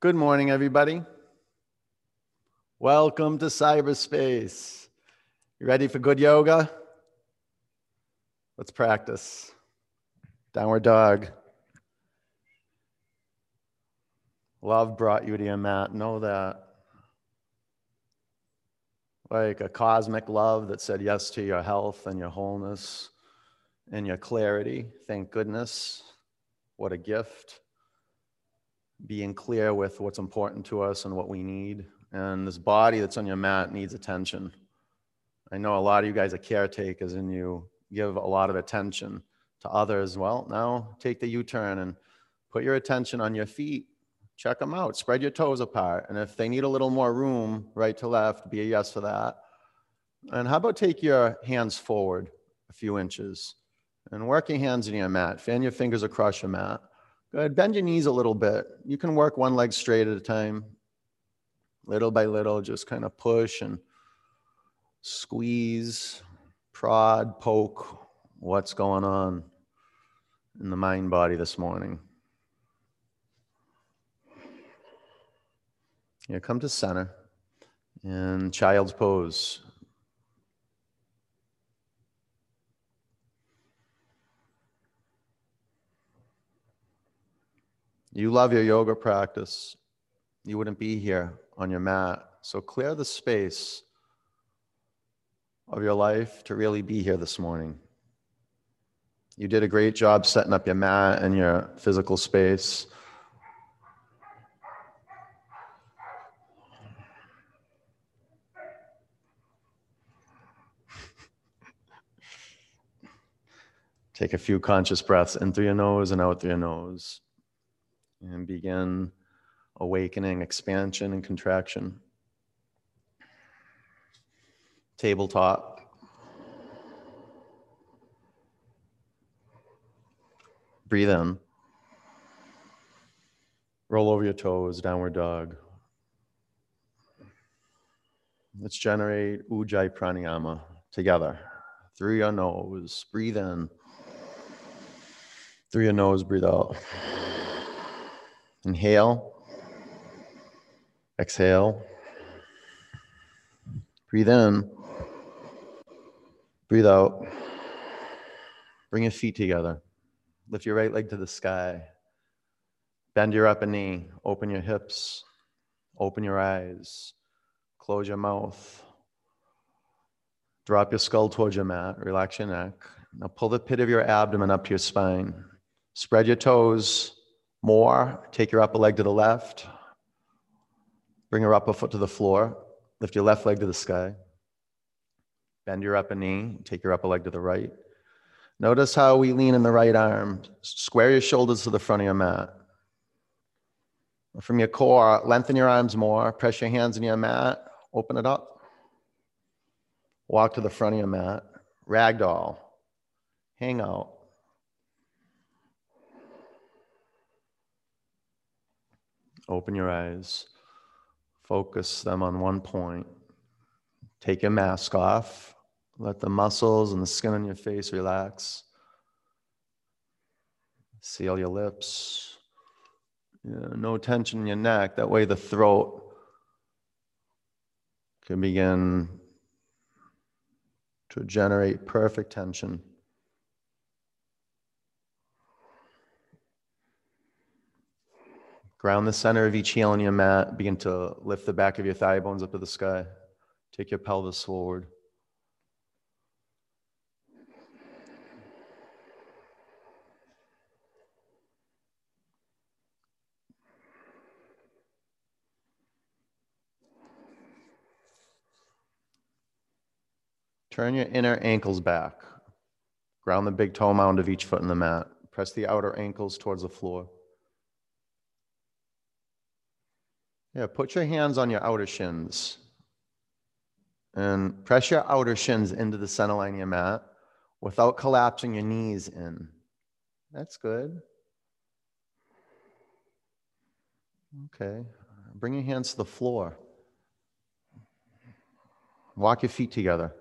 Good morning, everybody. Welcome to cyberspace. You ready for good yoga? Let's practice. Downward dog. Love brought you to your mat. Know that. Like a cosmic love that said yes to your health and your wholeness and your clarity. Thank goodness. What a gift. Being clear with what's important to us and what we need. And this body that's on your mat needs attention. I know a lot of you guys are caretakers and you give a lot of attention to others. Well, now take the U turn and put your attention on your feet. Check them out. Spread your toes apart. And if they need a little more room, right to left, be a yes for that. And how about take your hands forward a few inches and work your hands in your mat. Fan your fingers across your mat. Go ahead, bend your knees a little bit. You can work one leg straight at a time. Little by little, just kind of push and squeeze, prod, poke what's going on in the mind body this morning. Here, come to center in child's pose. You love your yoga practice. You wouldn't be here on your mat. So clear the space of your life to really be here this morning. You did a great job setting up your mat and your physical space. Take a few conscious breaths in through your nose and out through your nose and begin awakening, expansion, and contraction. Tabletop. Breathe in. Roll over your toes, downward dog. Let's generate Ujjayi Pranayama together. Through your nose, breathe in. Through your nose, breathe out. Inhale. Exhale. Breathe in. Breathe out. Bring your feet together. Lift your right leg to the sky. Bend your upper knee. Open your hips. Open your eyes. Close your mouth. Drop your skull towards your mat. Relax your neck. Now pull the pit of your abdomen up to your spine. Spread your toes more. Take your upper leg to the left. Bring your upper foot to the floor. Lift your left leg to the sky. Bend your upper knee. Take your upper leg to the right. Notice how we lean in the right arm. Square your shoulders to the front of your mat. From your core, lengthen your arms more. Press your hands in your mat. Open it up. Walk to the front of your mat. Ragdoll. Hang out. Open your eyes. Focus them on one point. Take your mask off. Let the muscles and the skin on your face relax. Seal your lips. Yeah, no tension in your neck. That way, the throat can begin to generate perfect tension. Ground the center of each heel on your mat. Begin to lift the back of your thigh bones up to the sky. Take your pelvis forward. Turn your inner ankles back. Ground the big toe mound of each foot in the mat. Press the outer ankles towards the floor. Yeah, put your hands on your outer shins and press your outer shins into the center line of your mat without collapsing your knees in. That's good. Okay. Bring your hands to the floor. Walk your feet together.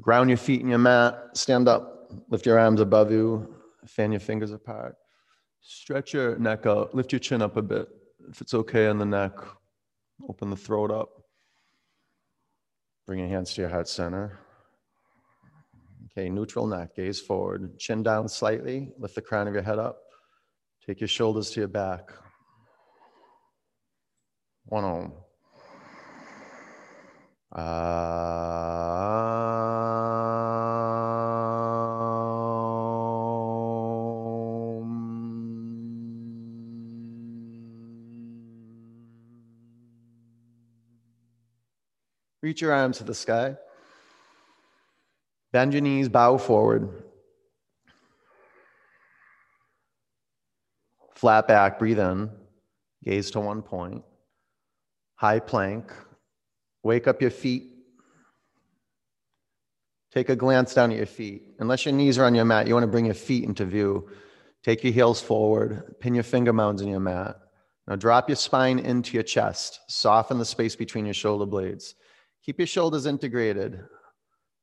Ground your feet in your mat. Stand up. Lift your arms above you. Fan your fingers apart. Stretch your neck out. Lift your chin up a bit If it's okay on the neck, open the throat up. Bring your hands to your heart center. Okay, neutral neck, gaze forward, chin down slightly, lift the crown of your head up. Take your shoulders to your back. One on. Reach your arms to the sky. Bend your knees, bow forward. Flat back, breathe in, gaze to one point. High plank. Wake up your feet. Take a glance down at your feet. Unless your knees are on your mat, you want to bring your feet into view. Take your heels forward, pin your finger mounds in your mat. Now drop your spine into your chest. Soften the space between your shoulder blades. Keep your shoulders integrated.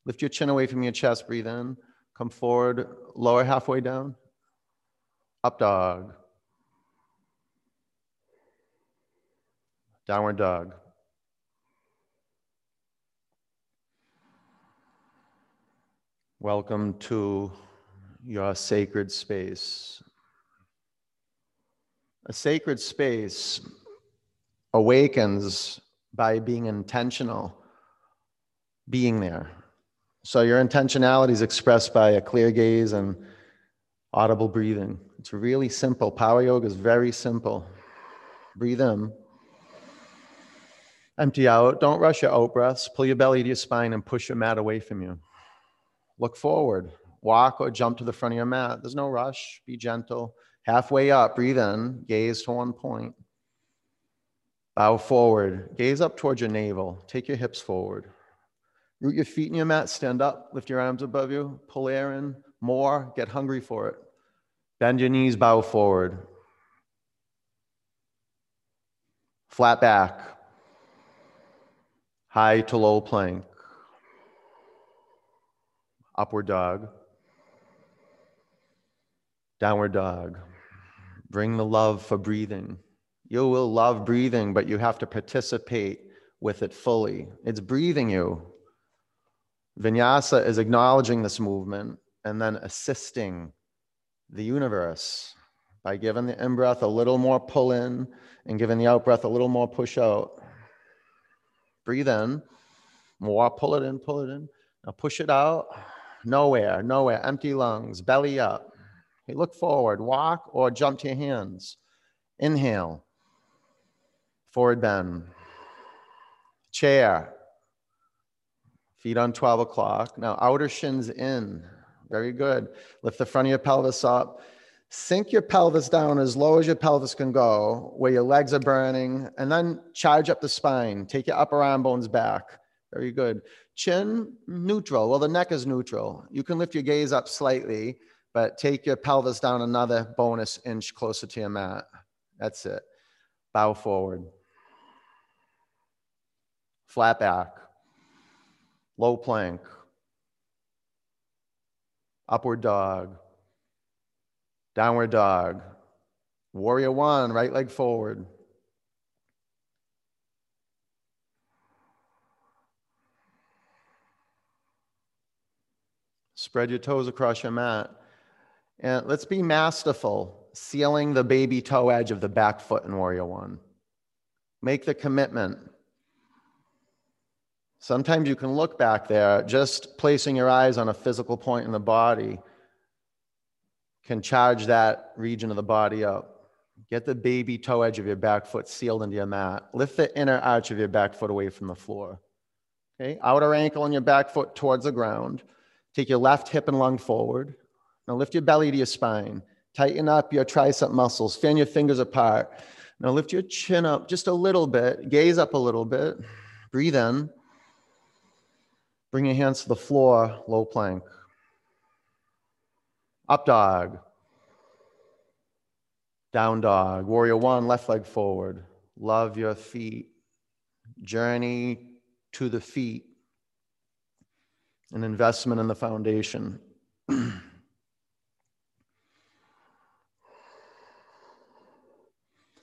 Lift your chin away from your chest. Breathe in. Come forward. Lower halfway down. Up dog. Downward dog. Welcome to your sacred space. A sacred space awakens by being intentional, being there. So your intentionality is expressed by a clear gaze and audible breathing. It's really simple. Power yoga is very simple. Breathe in. Empty out. Don't rush your out breaths. Pull your belly to your spine and push your mat away from you. Look forward. Walk or jump to the front of your mat. There's no rush. Be gentle. Halfway up, breathe in. Gaze to one point. Bow forward. Gaze up towards your navel. Take your hips forward. Root your feet in your mat. Stand up. Lift your arms above you. Pull air in. More. Get hungry for it. Bend your knees. Bow forward. Flat back. High to low plank upward dog, downward dog. Bring the love for breathing. You will love breathing, but you have to participate with it fully. It's breathing you. Vinyasa is acknowledging this movement and then assisting the universe by giving the in breath a little more pull in and giving the out breath a little more push out. Breathe in, more, pull it in, pull it in. Now push it out nowhere, nowhere, empty lungs, belly up. Okay, look forward, walk or jump to your hands. Inhale, forward bend. Chair, feet on 12 o'clock. Now, outer shins in. Very good. Lift the front of your pelvis up. Sink your pelvis down as low as your pelvis can go, where your legs are burning, and then charge up the spine. Take your upper arm bones back. Very good. Chin neutral. Well, the neck is neutral. You can lift your gaze up slightly, but take your pelvis down another bonus inch closer to your mat. That's it. Bow forward. Flat back. Low plank. Upward dog. Downward dog. Warrior one, right leg forward. Spread your toes across your mat. And let's be masterful, sealing the baby toe edge of the back foot in Warrior One. Make the commitment. Sometimes you can look back there, just placing your eyes on a physical point in the body can charge that region of the body up. Get the baby toe edge of your back foot sealed into your mat. Lift the inner arch of your back foot away from the floor. Okay, outer ankle and your back foot towards the ground. Take your left hip and lung forward. Now lift your belly to your spine. Tighten up your tricep muscles. Fan your fingers apart. Now lift your chin up just a little bit. Gaze up a little bit. Breathe in. Bring your hands to the floor, low plank. Up dog. Down dog. Warrior one, left leg forward. Love your feet. Journey to the feet an investment in the foundation.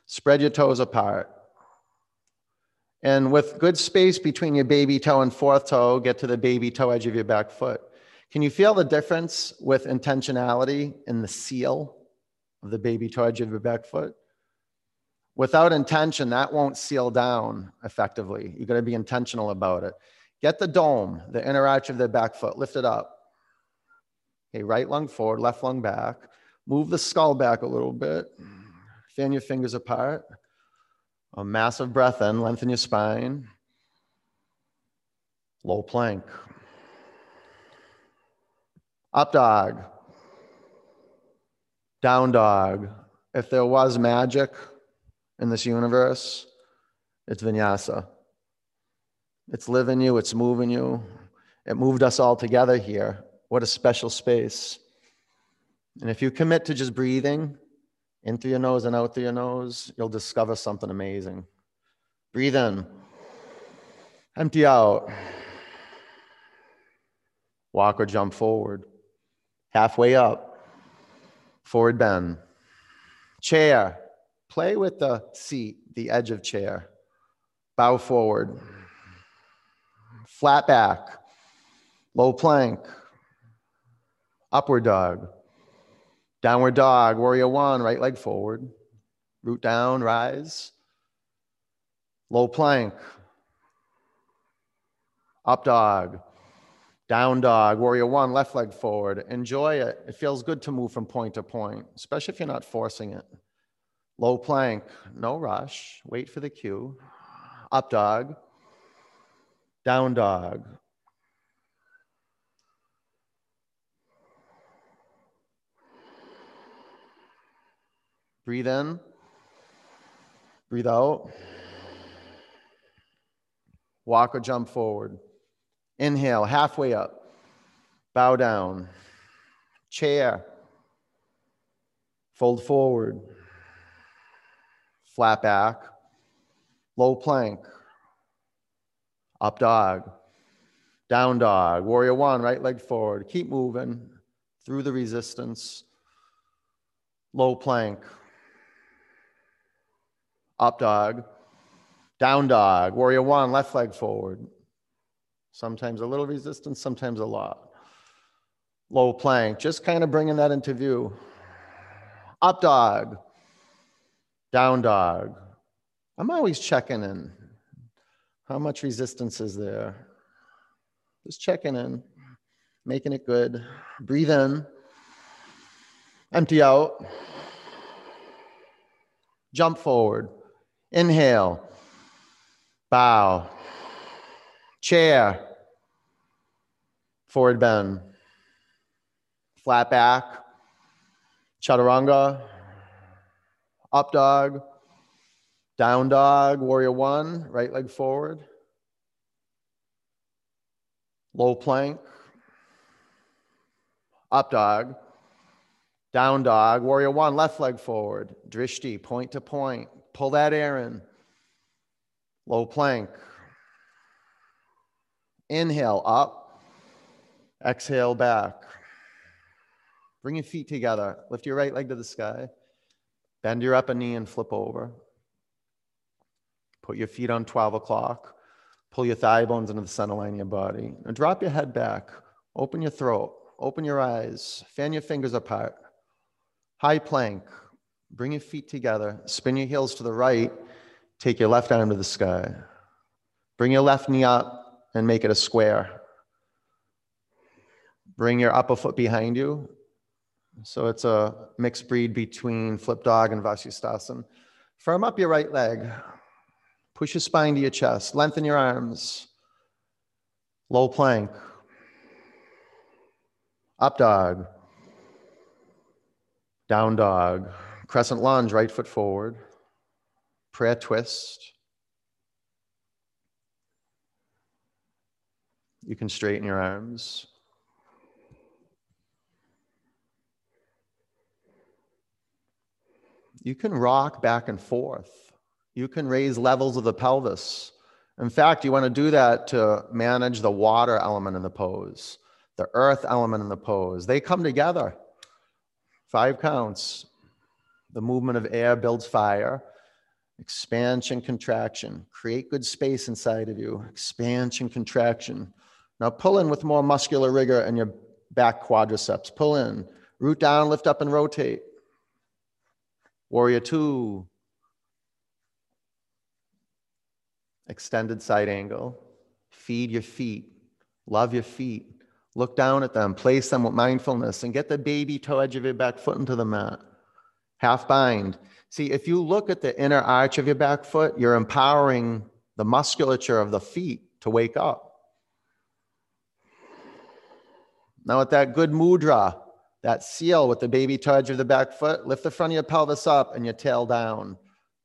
Spread your toes apart. And with good space between your baby toe and fourth toe, get to the baby toe edge of your back foot. Can you feel the difference with intentionality in the seal of the baby toe edge of your back foot? Without intention, that won't seal down effectively. You're going to be intentional about it. Get the dome, the inner arch of the back foot, lift it up. Okay, right lung forward, left lung back. Move the skull back a little bit. Fan your fingers apart. A massive breath in, lengthen your spine. Low plank. Up dog. Down dog. If there was magic in this universe, it's vinyasa. It's living you, it's moving you. It moved us all together here. What a special space. And if you commit to just breathing in through your nose and out through your nose, you'll discover something amazing. Breathe in, empty out, walk or jump forward, halfway up, forward bend, chair, play with the seat, the edge of chair, bow forward, flat back, low plank, upward dog, downward dog, warrior one, right leg forward, root down, rise, low plank, up dog, down dog, warrior one, left leg forward. Enjoy it. It feels good to move from point to point, especially if you're not forcing it. Low plank, no rush, wait for the cue. Up dog, down dog, Breathe in, breathe out. Walk or jump forward. Inhale, halfway up. Bow down. Chair. Fold forward. Flat back. Low plank. Up dog. Down dog. Warrior one, right leg forward. Keep moving through the resistance. Low plank up dog, down dog, warrior one, left leg forward. Sometimes a little resistance, sometimes a lot. Low plank, just kind of bringing that into view. Up dog, down dog. I'm always checking in. How much resistance is there? Just checking in, making it good. Breathe in, empty out, jump forward. Inhale, bow, chair, forward bend, flat back, chaturanga, up dog, down dog, warrior one, right leg forward, low plank, up dog, down dog, warrior one, left leg forward, drishti, point to point, Pull that air in. Low plank. Inhale up. Exhale back. Bring your feet together. Lift your right leg to the sky. Bend your upper knee and flip over. Put your feet on 12 o'clock. Pull your thigh bones into the center line of your body. And drop your head back. Open your throat. Open your eyes. Fan your fingers apart. High plank. Bring your feet together. Spin your heels to the right. Take your left arm to the sky. Bring your left knee up and make it a square. Bring your upper foot behind you. So it's a mixed breed between flip dog and Vasisthasana. Firm up your right leg. Push your spine to your chest. Lengthen your arms. Low plank. Up dog. Down dog. Crescent lunge, right foot forward. Prayer twist. You can straighten your arms. You can rock back and forth. You can raise levels of the pelvis. In fact, you want to do that to manage the water element in the pose, the earth element in the pose. They come together. Five counts. The movement of air builds fire. expansion, contraction. Create good space inside of you, expansion, contraction. Now pull in with more muscular rigor and your back quadriceps. Pull in, root down, lift up, and rotate. Warrior two. Extended side angle. Feed your feet. Love your feet. Look down at them. Place them with mindfulness and get the baby toe edge of your back foot into the mat. Half bind. See, if you look at the inner arch of your back foot, you're empowering the musculature of the feet to wake up. Now, with that good mudra, that seal with the baby edge of the back foot, lift the front of your pelvis up and your tail down.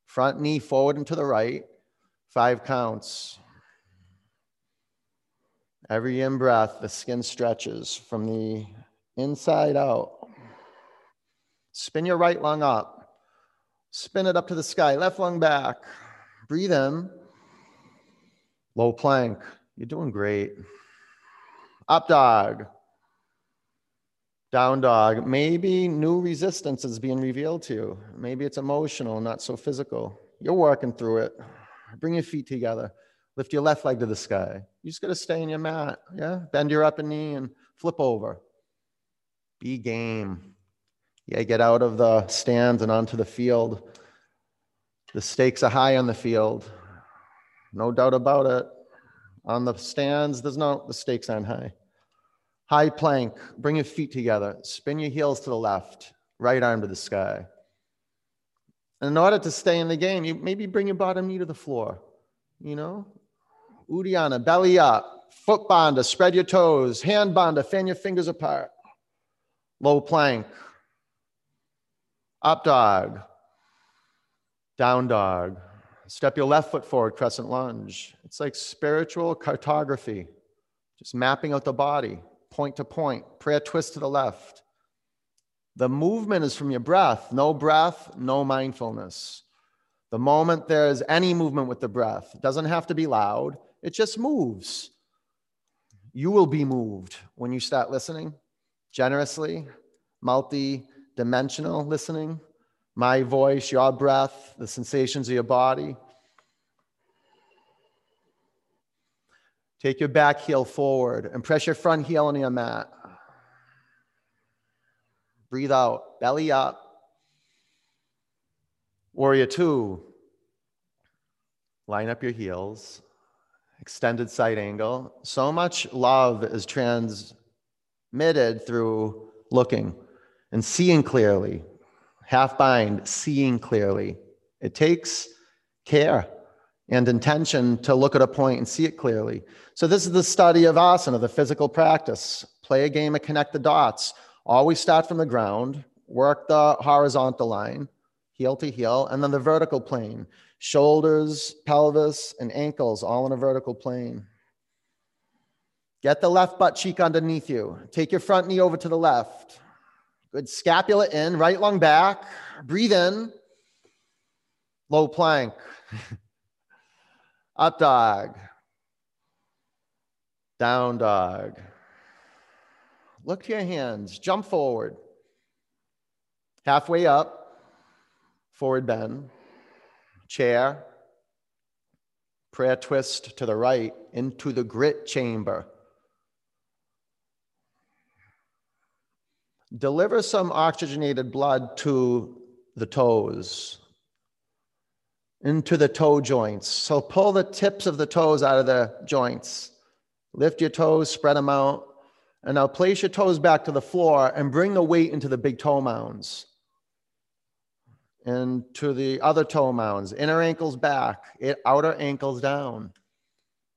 Front knee forward and to the right. Five counts. Every in breath, the skin stretches from the inside out. Spin your right lung up. Spin it up to the sky, left lung back. Breathe in. Low plank. You're doing great. Up dog. Down dog. Maybe new resistance is being revealed to you. Maybe it's emotional, not so physical. You're working through it. Bring your feet together. Lift your left leg to the sky. You just got to stay in your mat. Yeah. Bend your upper knee and flip over. Be game. Yeah, get out of the stands and onto the field. The stakes are high on the field. No doubt about it. On the stands, there's no, the stakes aren't high. High plank, bring your feet together. Spin your heels to the left, right arm to the sky. And in order to stay in the game, you maybe bring your bottom knee to the floor. You know, Uddiyana, belly up, foot bandha, spread your toes, hand bandha, fan your fingers apart. Low plank, up dog, down dog. Step your left foot forward, crescent lunge. It's like spiritual cartography, just mapping out the body, point to point, prayer twist to the left. The movement is from your breath. No breath, no mindfulness. The moment there's any movement with the breath, it doesn't have to be loud, it just moves. You will be moved when you start listening generously, multi dimensional listening, my voice, your breath, the sensations of your body. Take your back heel forward and press your front heel on your mat. Breathe out, belly up. Warrior two. Line up your heels, extended side angle. So much love is transmitted through looking and seeing clearly, half bind, seeing clearly. It takes care and intention to look at a point and see it clearly. So, this is the study of asana, the physical practice. Play a game of connect the dots. Always start from the ground, work the horizontal line, heel to heel, and then the vertical plane. Shoulders, pelvis, and ankles all in a vertical plane. Get the left butt cheek underneath you. Take your front knee over to the left. Good. Scapula in, right lung back. Breathe in. Low plank. Up dog. Down dog. Look to your hands. Jump forward. Halfway up. Forward bend. Chair. Prayer twist to the right into the grit chamber. Deliver some oxygenated blood to the toes, into the toe joints. So pull the tips of the toes out of the joints. Lift your toes, spread them out. And now place your toes back to the floor and bring the weight into the big toe mounds. And to the other toe mounds, inner ankles back, outer ankles down.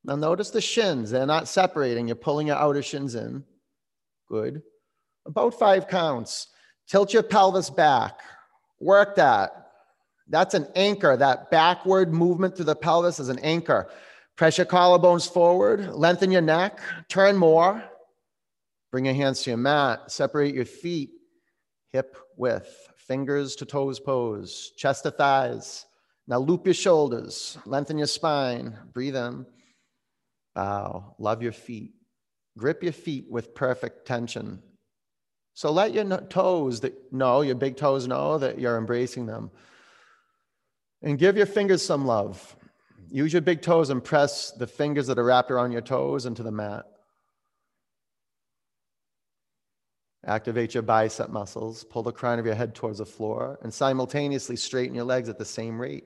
Now notice the shins, they're not separating. You're pulling your outer shins in. Good about five counts. Tilt your pelvis back. Work that. That's an anchor. That backward movement through the pelvis is an anchor. Press your collarbones forward, lengthen your neck, turn more. Bring your hands to your mat, separate your feet, hip width, fingers to toes pose, chest to thighs. Now loop your shoulders, lengthen your spine, breathe in, bow, love your feet. Grip your feet with perfect tension. So let your toes that know, your big toes know that you're embracing them. And give your fingers some love. Use your big toes and press the fingers that are wrapped around your toes into the mat. Activate your bicep muscles. Pull the crown of your head towards the floor and simultaneously straighten your legs at the same rate.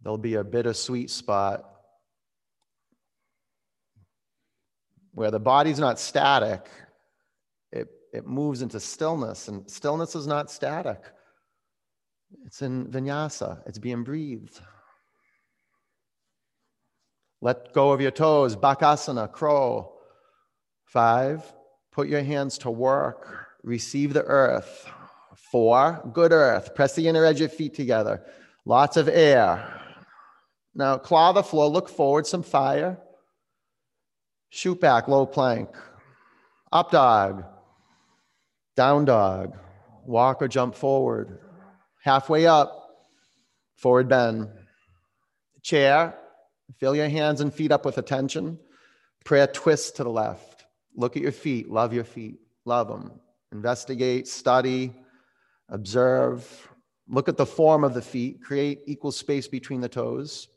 There'll be a bittersweet spot where the body's not static, it, moves into stillness, and stillness is not static. It's in vinyasa, it's being breathed. Let go of your toes, bakasana, crow. Five, put your hands to work, receive the earth. Four, good earth, press the inner edge of feet together. Lots of air. Now, claw the floor, look forward, some fire. Shoot back, low plank. Up dog. Down dog. Walk or jump forward. Halfway up, forward bend. Chair, fill your hands and feet up with attention. Prayer twist to the left. Look at your feet, love your feet, love them. Investigate, study, observe. Look at the form of the feet, create equal space between the toes.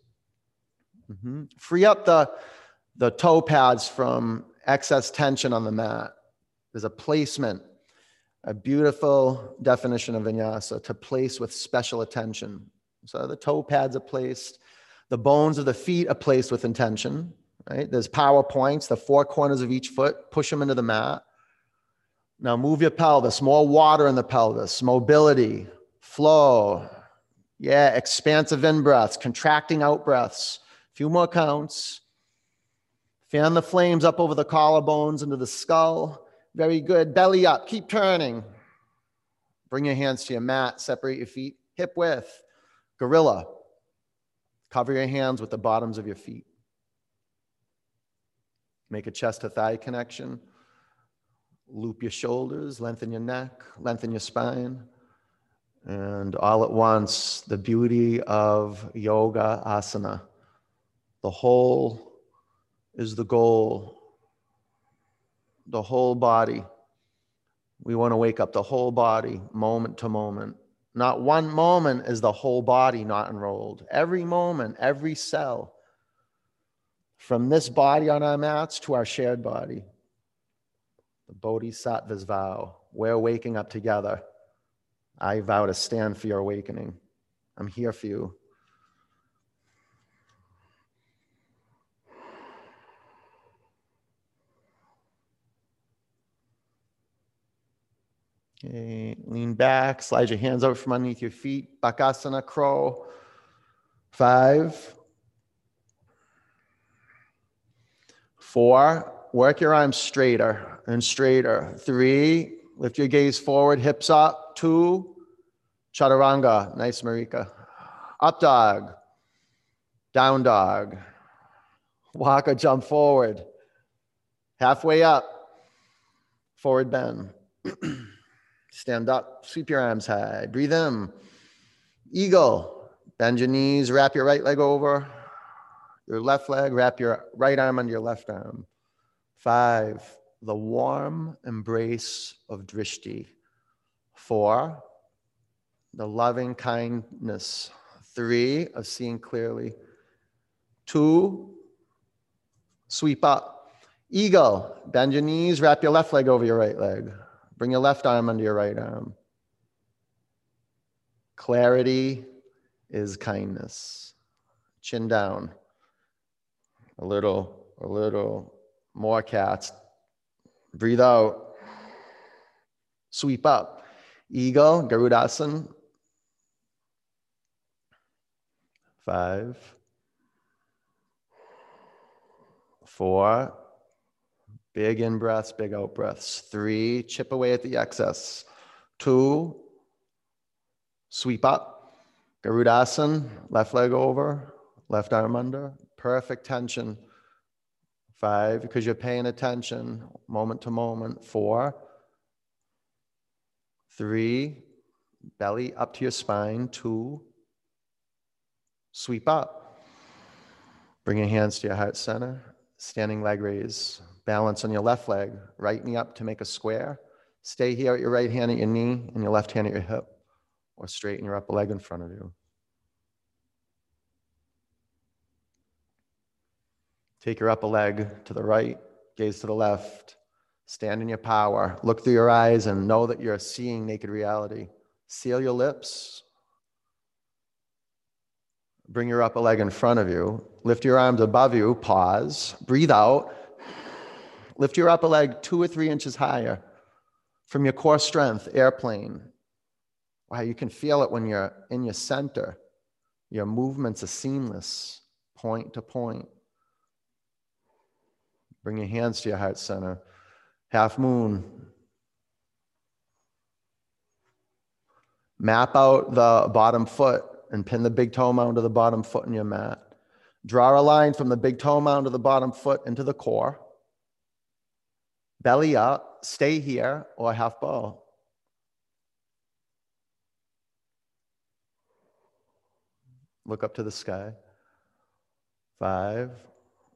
Mm-hmm. Free up the, the toe pads from excess tension on the mat. There's a placement a beautiful definition of vinyasa to place with special attention. So the toe pads are placed, the bones of the feet are placed with intention, right? There's power points, the four corners of each foot, push them into the mat. Now move your pelvis, more water in the pelvis, mobility, flow. Yeah, expansive in breaths, contracting out breaths. A few more counts. Fan the flames up over the collarbones into the skull. Very good. Belly up. Keep turning. Bring your hands to your mat. Separate your feet hip width. Gorilla. Cover your hands with the bottoms of your feet. Make a chest to thigh connection. Loop your shoulders, lengthen your neck, lengthen your spine. And all at once, the beauty of yoga asana. The whole is the goal the whole body. We want to wake up the whole body moment to moment. Not one moment is the whole body not enrolled. Every moment, every cell, from this body on our mats to our shared body. The Bodhisattva's vow. We're waking up together. I vow to stand for your awakening. I'm here for you. Okay, lean back, slide your hands out from underneath your feet. Bakasana crow. Five. Four, work your arms straighter and straighter. Three, lift your gaze forward, hips up. Two, chaturanga. Nice, Marika. Up dog. Down dog. Walk or jump forward. Halfway up. Forward bend. Stand up, sweep your arms high, breathe in. Eagle, bend your knees, wrap your right leg over your left leg, wrap your right arm under your left arm. Five, the warm embrace of drishti. Four, the loving kindness. Three, of seeing clearly. Two, sweep up. Eagle, bend your knees, wrap your left leg over your right leg. Bring your left arm under your right arm. Clarity is kindness. Chin down. A little, a little more cats. Breathe out. Sweep up. Eagle, Garudasana. Five, four, Big in breaths, big out breaths. Three, chip away at the excess. Two, sweep up. Garudasana, left leg over, left arm under. Perfect tension. Five, because you're paying attention moment to moment. Four, three, belly up to your spine. Two, sweep up. Bring your hands to your heart center. Standing leg raise. Balance on your left leg, right knee up to make a square. Stay here at your right hand at your knee and your left hand at your hip. or straighten your upper leg in front of you. Take your upper leg to the right, gaze to the left, stand in your power, look through your eyes, and know that you're seeing naked reality. Seal your lips. Bring your upper leg in front of you. Lift your arms above you. Pause. Breathe out. Lift your upper leg two or three inches higher from your core strength, airplane. Wow, you can feel it when you're in your center. Your movements are seamless, point to point. Bring your hands to your heart center. Half moon. Map out the bottom foot and pin the big toe mound to the bottom foot in your mat. Draw a line from the big toe mound to the bottom foot into the core. Belly up, stay here, or half bow. Look up to the sky. Five,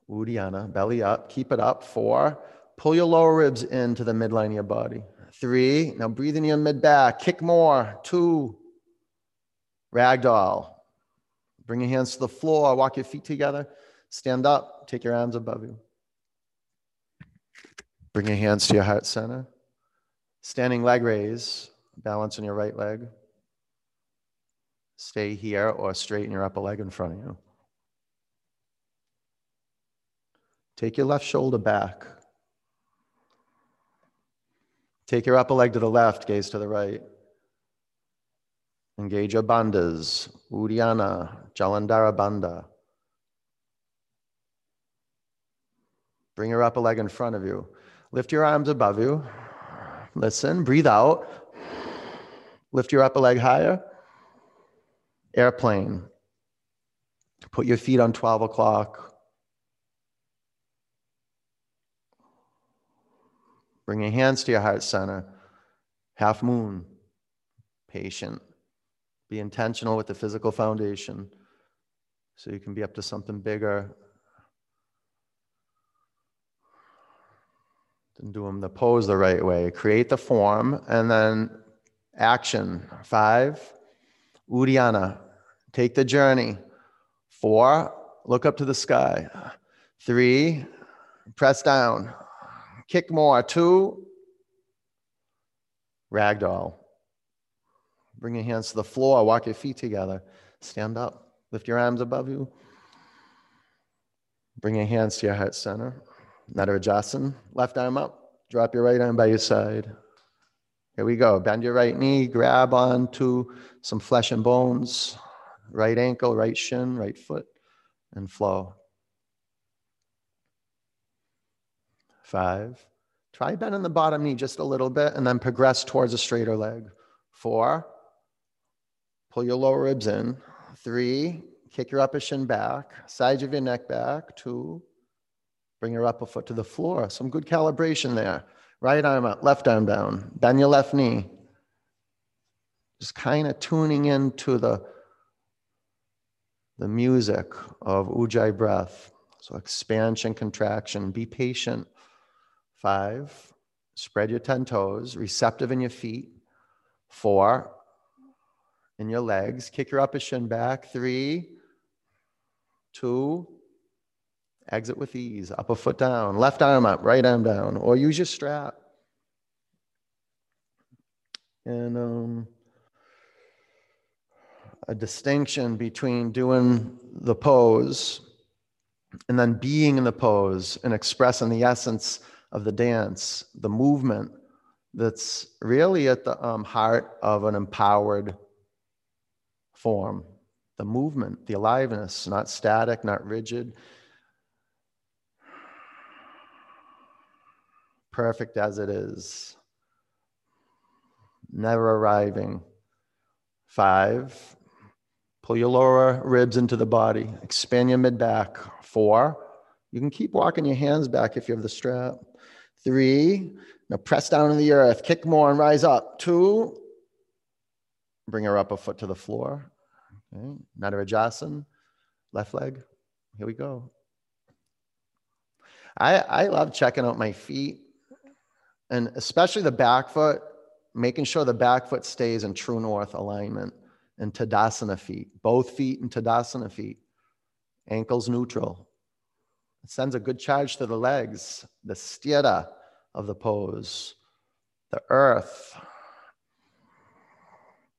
Uddiyana, belly up, keep it up. Four, pull your lower ribs into the midline of your body. Three, now breathe in your mid back, kick more. Two, ragdoll. Bring your hands to the floor, walk your feet together, stand up, take your arms above you. Bring your hands to your heart center. Standing leg raise, balance on your right leg. Stay here or straighten your upper leg in front of you. Take your left shoulder back. Take your upper leg to the left, gaze to the right. Engage your bandhas, Uddiyana, Jalandhara Bandha. Bring your upper leg in front of you. Lift your arms above you. Listen, breathe out. Lift your upper leg higher. Airplane. Put your feet on 12 o'clock. Bring your hands to your heart center. Half moon. Patient. Be intentional with the physical foundation so you can be up to something bigger. Then do them the pose the right way. Create the form and then action. Five, Uddiyana. Take the journey. Four, look up to the sky. Three, press down. Kick more. Two, ragdoll. Bring your hands to the floor. Walk your feet together. Stand up. Lift your arms above you. Bring your hands to your heart center. Natarajasana. Left arm up. Drop your right arm by your side. Here we go. Bend your right knee. Grab onto some flesh and bones. Right ankle, right shin, right foot, and flow. Five. Try bending the bottom knee just a little bit and then progress towards a straighter leg. Four. Pull your lower ribs in. Three. Kick your upper shin back. Sides of your neck back. Two. Bring your upper foot to the floor. Some good calibration there. Right arm up, left arm down. Bend your left knee. Just kind of tuning into the, the music of Ujjayi breath. So expansion, contraction. Be patient. Five. Spread your 10 toes, receptive in your feet. Four. In your legs. Kick your upper shin back. Three. Two. Exit with ease. Upper foot down. Left arm up. Right arm down. Or use your strap. And um, a distinction between doing the pose and then being in the pose and expressing the essence of the dance, the movement that's really at the um, heart of an empowered form. The movement, the aliveness, not static, not rigid, perfect as it is, never arriving. Five, pull your lower ribs into the body, expand your mid back. Four, you can keep walking your hands back if you have the strap. Three, now press down in the earth, kick more and rise up. Two, bring your upper foot to the floor. Okay, Natarajasana, left leg. Here we go. I, I love checking out my feet and especially the back foot making sure the back foot stays in true north alignment and Tadasana feet, both feet in Tadasana feet, ankles neutral. It sends a good charge to the legs, the sthira of the pose, the earth.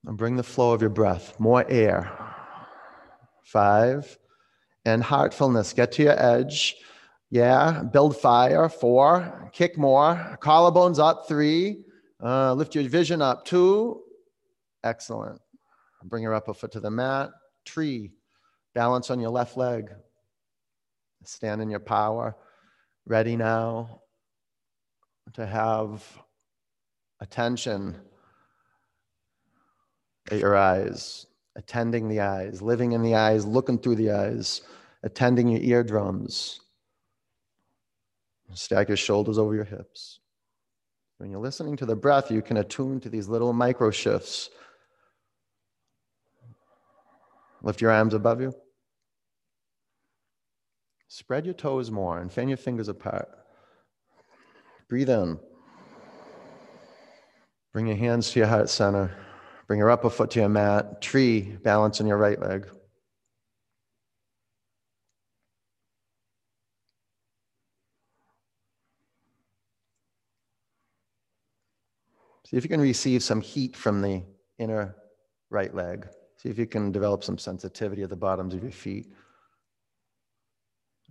And bring the flow of your breath, more air. Five. And heartfulness, get to your edge. Yeah, build fire. Four. Kick more. Collarbones up. Three. Uh, lift your vision up. Two. Excellent. Bring your upper foot to the mat. Tree. Balance on your left leg. Stand in your power. Ready now to have attention at your eyes, attending the eyes, living in the eyes, looking through the eyes, attending your eardrums. Stack your shoulders over your hips. When you're listening to the breath, you can attune to these little micro shifts. Lift your arms above you. Spread your toes more and fan your fingers apart. Breathe in. Bring your hands to your heart center. Bring your upper foot to your mat. Tree, balance in your right leg. See if you can receive some heat from the inner right leg. See if you can develop some sensitivity at the bottoms of your feet.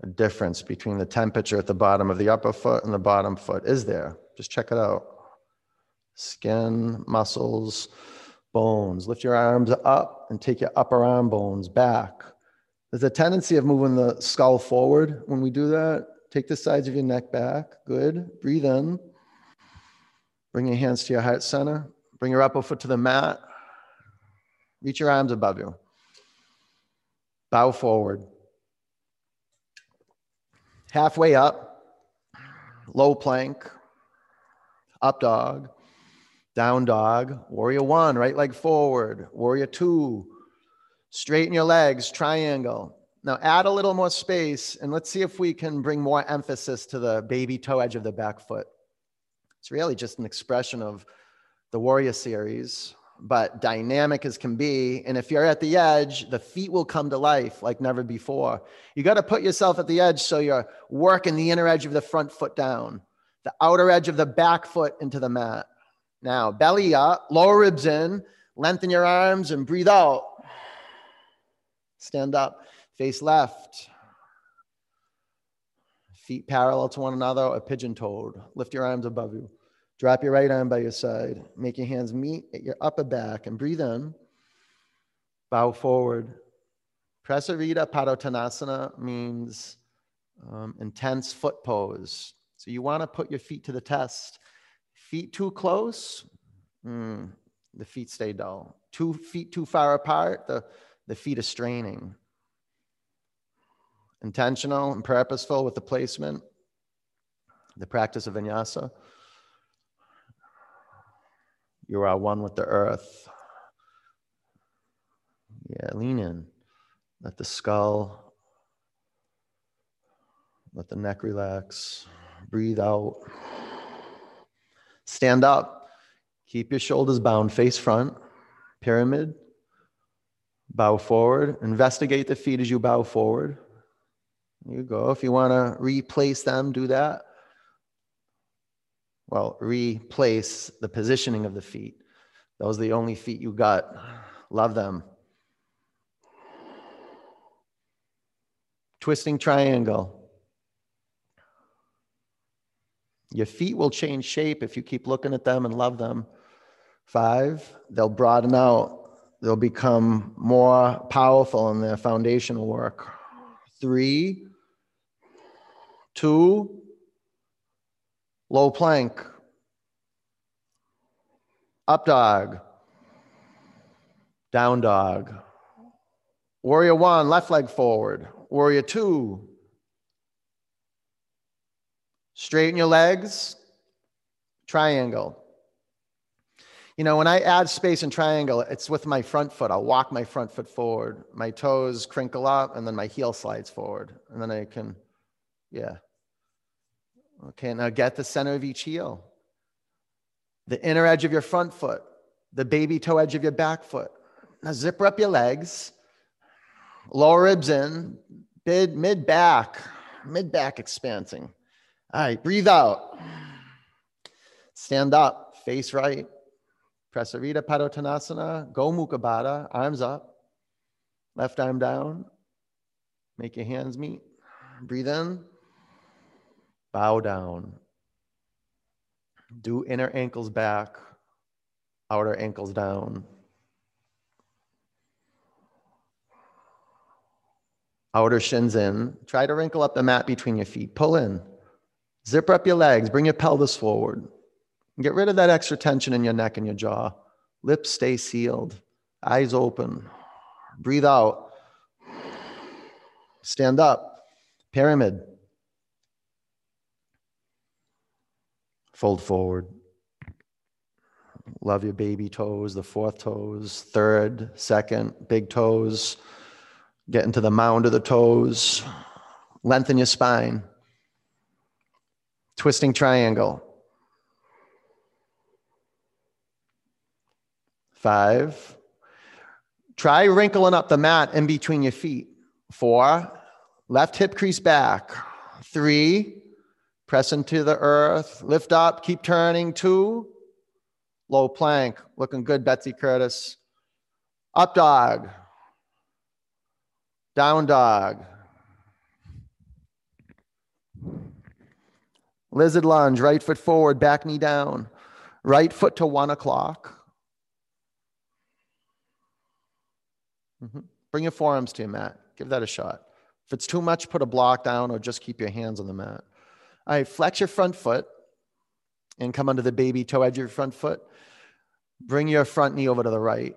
A difference between the temperature at the bottom of the upper foot and the bottom foot is there. Just check it out. Skin, muscles, bones. Lift your arms up and take your upper arm bones back. There's a tendency of moving the skull forward when we do that. Take the sides of your neck back. Good. Breathe in. Bring your hands to your heart center. Bring your upper foot to the mat. Reach your arms above you. Bow forward. Halfway up, low plank, up dog, down dog, warrior one, right leg forward, warrior two, straighten your legs, triangle. Now add a little more space and let's see if we can bring more emphasis to the baby toe edge of the back foot. It's really just an expression of the Warrior series, but dynamic as can be. And if you're at the edge, the feet will come to life like never before. You got to put yourself at the edge so you're working the inner edge of the front foot down, the outer edge of the back foot into the mat. Now, belly up, lower ribs in, lengthen your arms and breathe out. Stand up, face left, feet parallel to one another or pigeon toed. Lift your arms above you. Drop your right arm by your side. Make your hands meet at your upper back and breathe in. Bow forward. Prasarita Padottanasana means um, intense foot pose. So you want to put your feet to the test. Feet too close, mm, the feet stay dull. Two feet too far apart, the, the feet are straining intentional and purposeful with the placement, the practice of vinyasa. You are one with the earth. Yeah, lean in. Let the skull, let the neck relax. Breathe out. Stand up. Keep your shoulders bound face front. Pyramid. Bow forward. Investigate the feet as you bow forward. You go. If you want to replace them, do that. Well, replace the positioning of the feet. Those are the only feet you got. Love them. Twisting triangle. Your feet will change shape if you keep looking at them and love them. Five, they'll broaden out. They'll become more powerful in their foundational work. Three, two, low plank, up dog, down dog. Warrior one, left leg forward. Warrior two, straighten your legs, triangle. You know, when I add space in triangle, it's with my front foot. I'll walk my front foot forward. My toes crinkle up, and then my heel slides forward. And then I can yeah. Okay, now get the center of each heel. the inner edge of your front foot, the baby toe edge of your back foot. Now zipper up your legs, lower ribs in, mid, mid back, mid back expanding. All right, breathe out. Stand up, face right. Prasarita Padottanasana, Go Mukha Baddha, arms up, left arm down. Make your hands meet. Breathe in, bow down. Do inner ankles back, outer ankles down. Outer shins in. Try to wrinkle up the mat between your feet. Pull in. Zipper up your legs. Bring your pelvis forward. Get rid of that extra tension in your neck and your jaw. Lips stay sealed. Eyes open. Breathe out. Stand up. Pyramid. Fold forward. Love your baby toes, the fourth toes, third, second, big toes. Get into the mound of the toes. Lengthen your spine. Twisting triangle. Five. Try wrinkling up the mat in between your feet. Four. Left hip crease back. Three. Press into the earth. Lift up. Keep turning. Two. Low plank. Looking good, Betsy Curtis. Up dog. Down dog. Lizard lunge, right foot forward, back knee down. Right foot to one o'clock. Mm-hmm. Bring your forearms to your mat. Give that a shot. If it's too much, put a block down or just keep your hands on the mat. All right, flex your front foot and come under the baby toe edge of your front foot. Bring your front knee over to the right.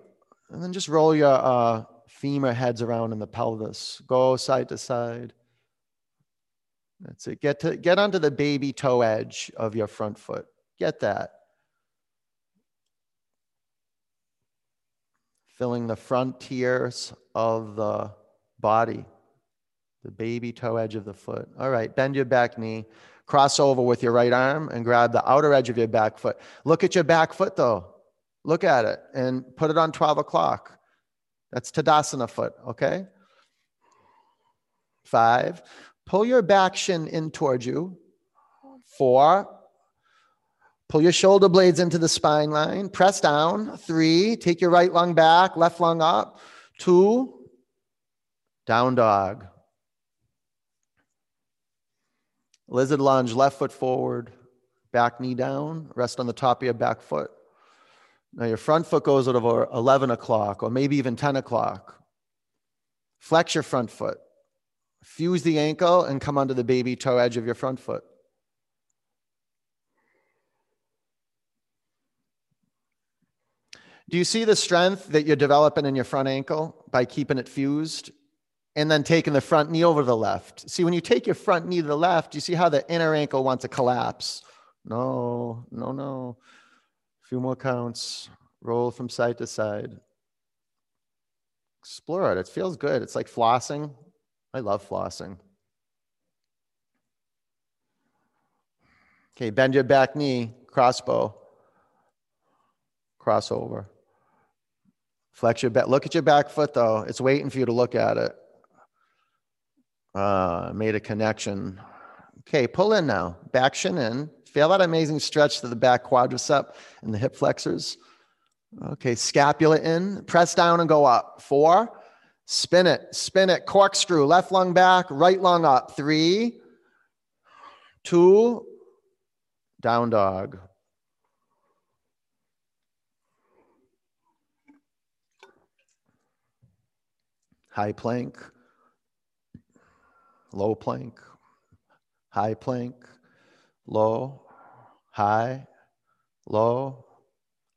And then just roll your uh, femur heads around in the pelvis. Go side to side. That's it. Get to get onto the baby toe edge of your front foot. Get that. Filling the frontiers of the body, the baby toe edge of the foot. All right, bend your back knee. Cross over with your right arm and grab the outer edge of your back foot. Look at your back foot though. Look at it and put it on 12 o'clock. That's Tadasana foot, okay? Five, pull your back shin in towards you. Four, pull your shoulder blades into the spine line. Press down. Three, take your right lung back, left lung up. Two, down dog. Lizard lunge, left foot forward, back knee down, rest on the top of your back foot. Now your front foot goes over 11 o'clock or maybe even 10 o'clock. Flex your front foot. Fuse the ankle and come onto the baby toe edge of your front foot. Do you see the strength that you're developing in your front ankle by keeping it fused and then taking the front knee over the left? See, when you take your front knee to the left, you see how the inner ankle wants to collapse. No, no, no A few more counts. Roll from side to side. Explore it. It feels good. It's like flossing. I love flossing. Okay, bend your back knee, crossbow, crossover. Flex your back. Look at your back foot though. It's waiting for you to look at it. Uh, made a connection. Okay, pull in now. Back shin in. Feel that amazing stretch to the back quadricep and the hip flexors. Okay, scapula in, press down and go up. Four, spin it, spin it, corkscrew, left lung back, right lung up. Three, two, down dog. High plank, low plank, high plank, low, high, low,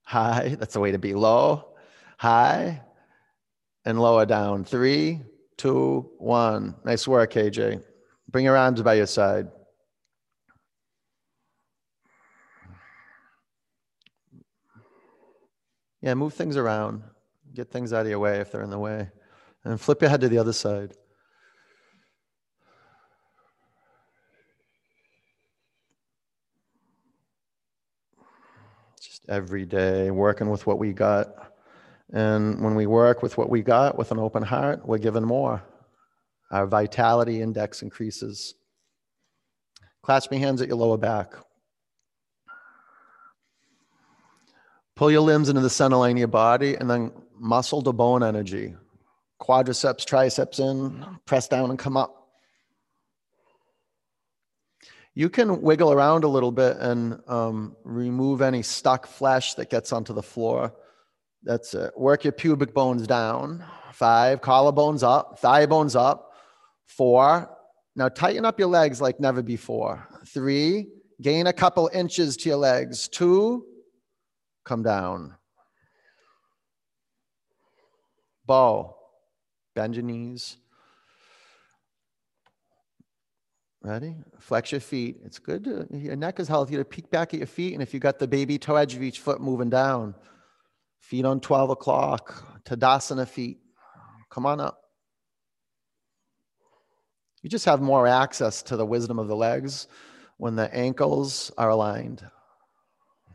high. That's a way to be low, high, and lower down. Three, two, one. Nice work, KJ. Bring your arms by your side. Yeah, move things around. Get things out of your way if they're in the way. And flip your head to the other side. Just every day working with what we got. And when we work with what we got with an open heart, we're given more. Our vitality index increases. Clasp your hands at your lower back. Pull your limbs into the center line of your body and then muscle to bone energy. Quadriceps, triceps in, press down and come up. You can wiggle around a little bit and um, remove any stuck flesh that gets onto the floor. That's it. Work your pubic bones down. Five, collarbones up, thigh bones up. Four, now tighten up your legs like never before. Three, gain a couple inches to your legs. Two, come down. Bow, bend your knees. Ready? Flex your feet. It's good. To, your neck is healthy to peek back at your feet. And if you got the baby toe edge of each foot moving down, feet on 12 o'clock, Tadasana feet. Come on up. You just have more access to the wisdom of the legs when the ankles are aligned.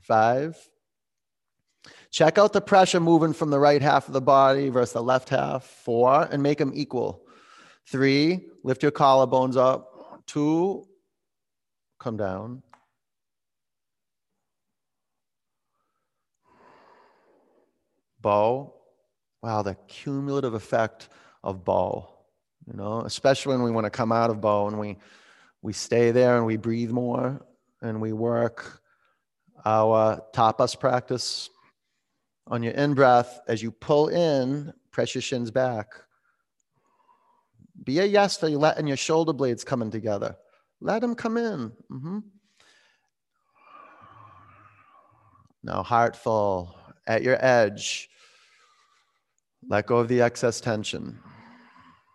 Five. Check out the pressure moving from the right half of the body versus the left half. Four, and make them equal. Three, lift your collarbones up two, come down. Bow. Wow, the cumulative effect of bow, you know, especially when we want to come out of bow and we we stay there and we breathe more and we work our tapas practice on your in breath as you pull in, press your shins back. Be a yes to letting your shoulder blades coming together. Let them come in. Mm-hmm. Now, heart full at your edge. Let go of the excess tension.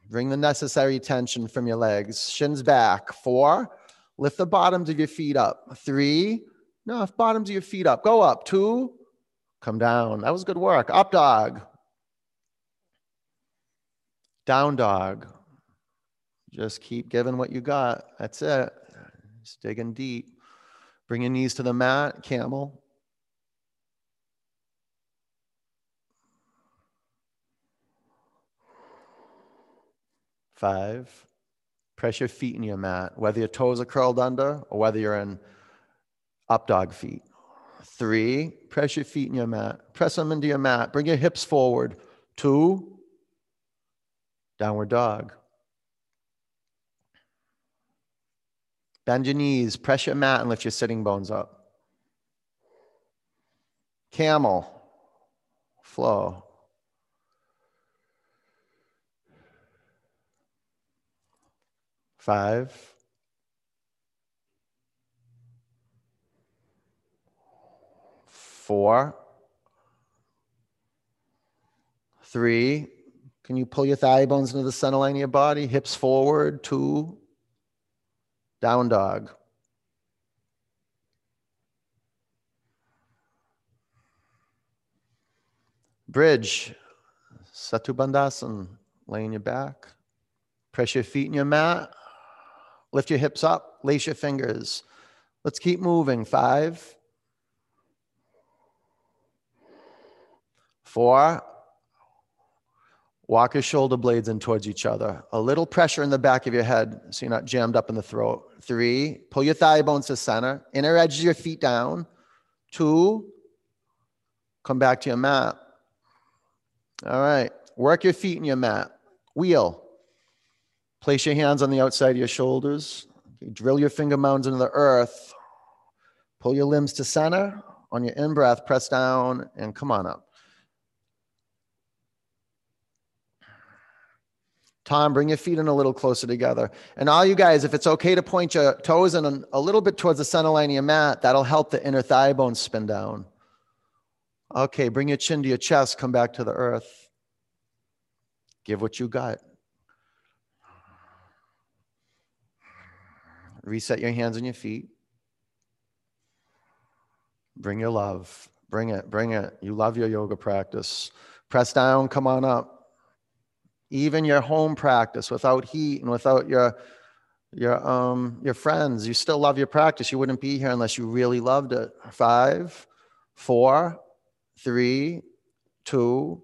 Bring the necessary tension from your legs. Shins back. Four, lift the bottoms of your feet up. Three, no, bottoms of your feet up. Go up. Two, come down. That was good work. Up dog. Down dog. Just keep giving what you got. That's it. Just digging deep. Bring your knees to the mat, camel. Five. Press your feet in your mat, whether your toes are curled under or whether you're in up dog feet. Three, press your feet in your mat. Press them into your mat. Bring your hips forward. Two, downward dog. Bend your knees, press your mat, and lift your sitting bones up. Camel, flow. Five. Four. Three. Can you pull your thigh bones into the center line of your body? Hips forward. Two. Down dog. Bridge. Setu Bandhasan. Lay on your back. Press your feet in your mat. Lift your hips up. Lace your fingers. Let's keep moving. Five. Four. Walk your shoulder blades in towards each other. A little pressure in the back of your head so you're not jammed up in the throat. Three, pull your thigh bones to center. Inner edge of your feet down. Two, come back to your mat. All right, work your feet in your mat. Wheel. Place your hands on the outside of your shoulders. Drill your finger mounds into the earth. Pull your limbs to center. On your in breath, press down and come on up. Tom, bring your feet in a little closer together. And all you guys, if it's okay to point your toes in a little bit towards the center line of your mat, that'll help the inner thigh bones spin down. Okay, bring your chin to your chest, come back to the earth. Give what you got. Reset your hands and your feet. Bring your love. Bring it, bring it. You love your yoga practice. Press down, come on up even your home practice without heat and without your your um your friends you still love your practice you wouldn't be here unless you really loved it five Four, three, two,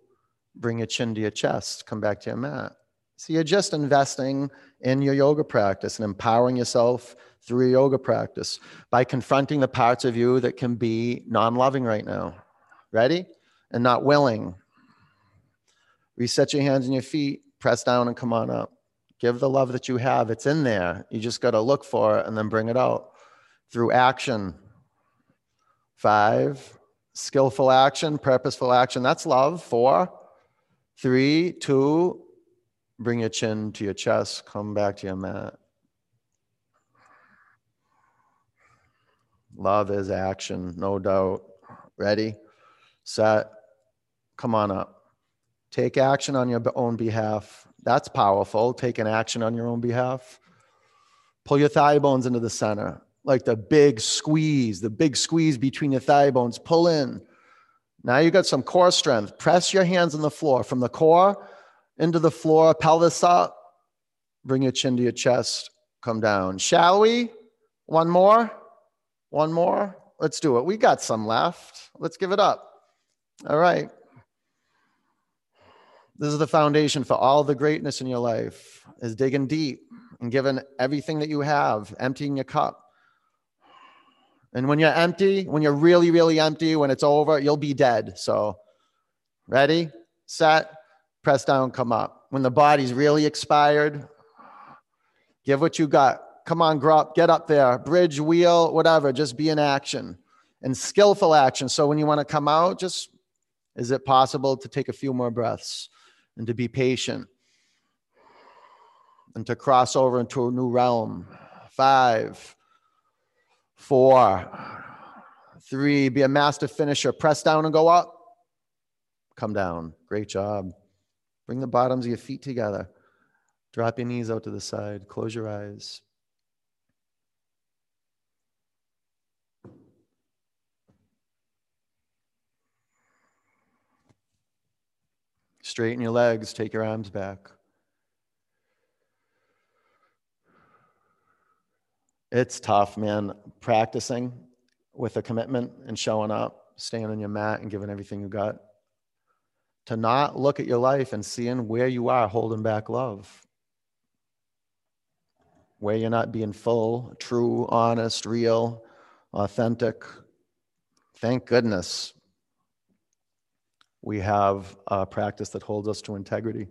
bring your chin to your chest, come back to your mat. So you're just investing in your yoga practice and empowering yourself through your yoga practice by confronting the parts of you that can be non loving right now. Ready? And not willing. Reset your hands and your feet, press down and come on up. Give the love that you have. It's in there. You just got to look for it and then bring it out through action. Five, skillful action, purposeful action. That's love. Four, three, two, bring your chin to your chest, come back to your mat. Love is action, no doubt. Ready, set, come on up. Take action on your own behalf. That's powerful, taking action on your own behalf. Pull your thigh bones into the center, like the big squeeze, the big squeeze between your thigh bones. Pull in. Now you got some core strength. Press your hands on the floor from the core into the floor, pelvis up. Bring your chin to your chest. Come down. Shall we? One more? One more? Let's do it. We got some left. Let's give it up. All right. This is the foundation for all the greatness in your life is digging deep and giving everything that you have, emptying your cup. And when you're empty, when you're really, really empty, when it's over, you'll be dead. So, ready, set, press down, come up. When the body's really expired, give what you got. Come on, grow up, get up there, bridge, wheel, whatever, just be in action and skillful action. So when you want to come out, just is it possible to take a few more breaths and to be patient and to cross over into a new realm? Five, four, three, be a master finisher. Press down and go up. Come down. Great job. Bring the bottoms of your feet together. Drop your knees out to the side. Close your eyes. Straighten your legs. Take your arms back. It's tough, man. Practicing with a commitment and showing up, staying on your mat and giving everything you got to not look at your life and seeing where you are holding back love, where you're not being full, true, honest, real, authentic. Thank goodness we have a practice that holds us to integrity.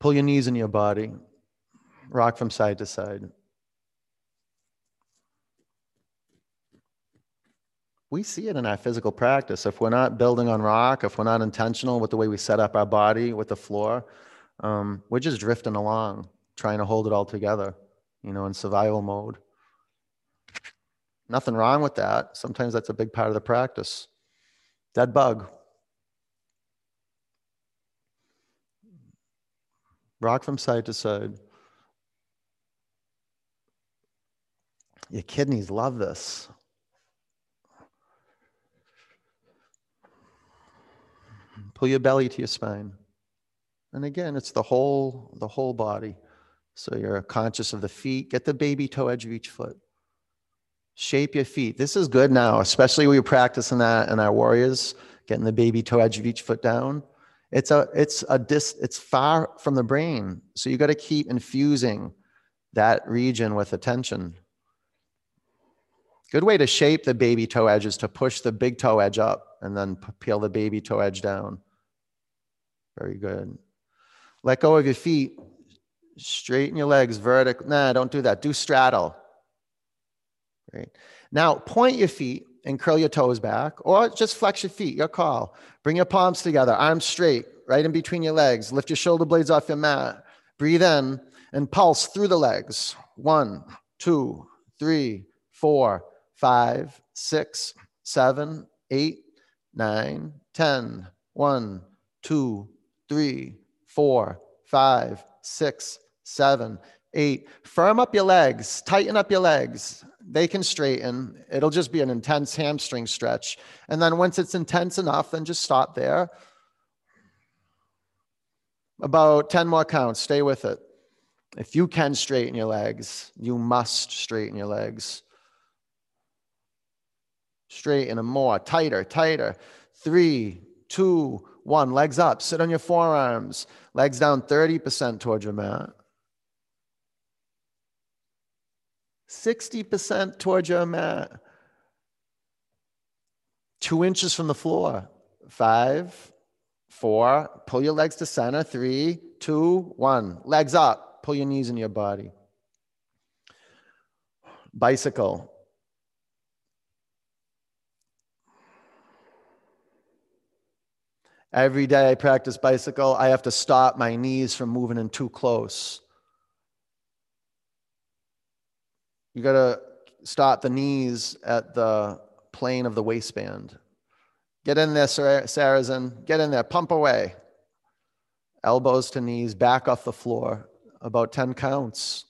Pull your knees in your body, rock from side to side. we see it in our physical practice. If we're not building on rock, if we're not intentional with the way we set up our body with the floor, um, we're just drifting along, trying to hold it all together, you know, in survival mode. Nothing wrong with that. Sometimes that's a big part of the practice. Dead bug. Rock from side to side. Your kidneys love this. Pull your belly to your spine. And again, it's the whole, the whole body. So you're conscious of the feet. Get the baby toe edge of each foot. Shape your feet. This is good now, especially when you're practicing that in our warriors, getting the baby toe edge of each foot down. It's a it's a dis it's far from the brain. So you got to keep infusing that region with attention. Good way to shape the baby toe edge is to push the big toe edge up and then peel the baby toe edge down. Very good. Let go of your feet. Straighten your legs vertical. Nah, don't do that. Do straddle. Great. Now point your feet and curl your toes back, or just flex your feet. Your call. Bring your palms together, arms straight, right in between your legs. Lift your shoulder blades off your mat. Breathe in and pulse through the legs. One, two, three, four, five, six, seven, eight, nine, ten. One, two, three, four, five, six, seven, eight. Firm up your legs, tighten up your legs. They can straighten. It'll just be an intense hamstring stretch. And then once it's intense enough, then just stop there. About 10 more counts. Stay with it. If you can straighten your legs, you must straighten your legs. Straighten and more. Tighter, tighter. Three, two, one. Legs up. Sit on your forearms. Legs down 30% towards your mat. 60% towards your mat. Two inches from the floor. Five, four. Pull your legs to center. Three, two, one. Legs up. Pull your knees in your body. Bicycle. Every day I practice bicycle, I have to stop my knees from moving in too close. You got to stop the knees at the plane of the waistband. Get in there, Sarrazin. Get in there. Pump away. Elbows to knees, back off the floor. About 10 counts.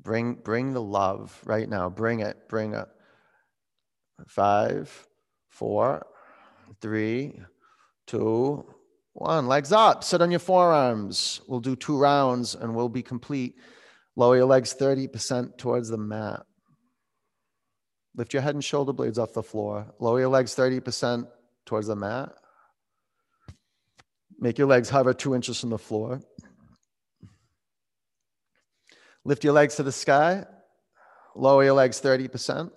Bring, bring the love right now. Bring it. Bring it. Five, four, three, two, one. Legs up. Sit on your forearms. We'll do two rounds and we'll be complete. Lower your legs 30% towards the mat. Lift your head and shoulder blades off the floor. Lower your legs 30% towards the mat. Make your legs hover two inches from the floor. Lift your legs to the sky. Lower your legs 30%.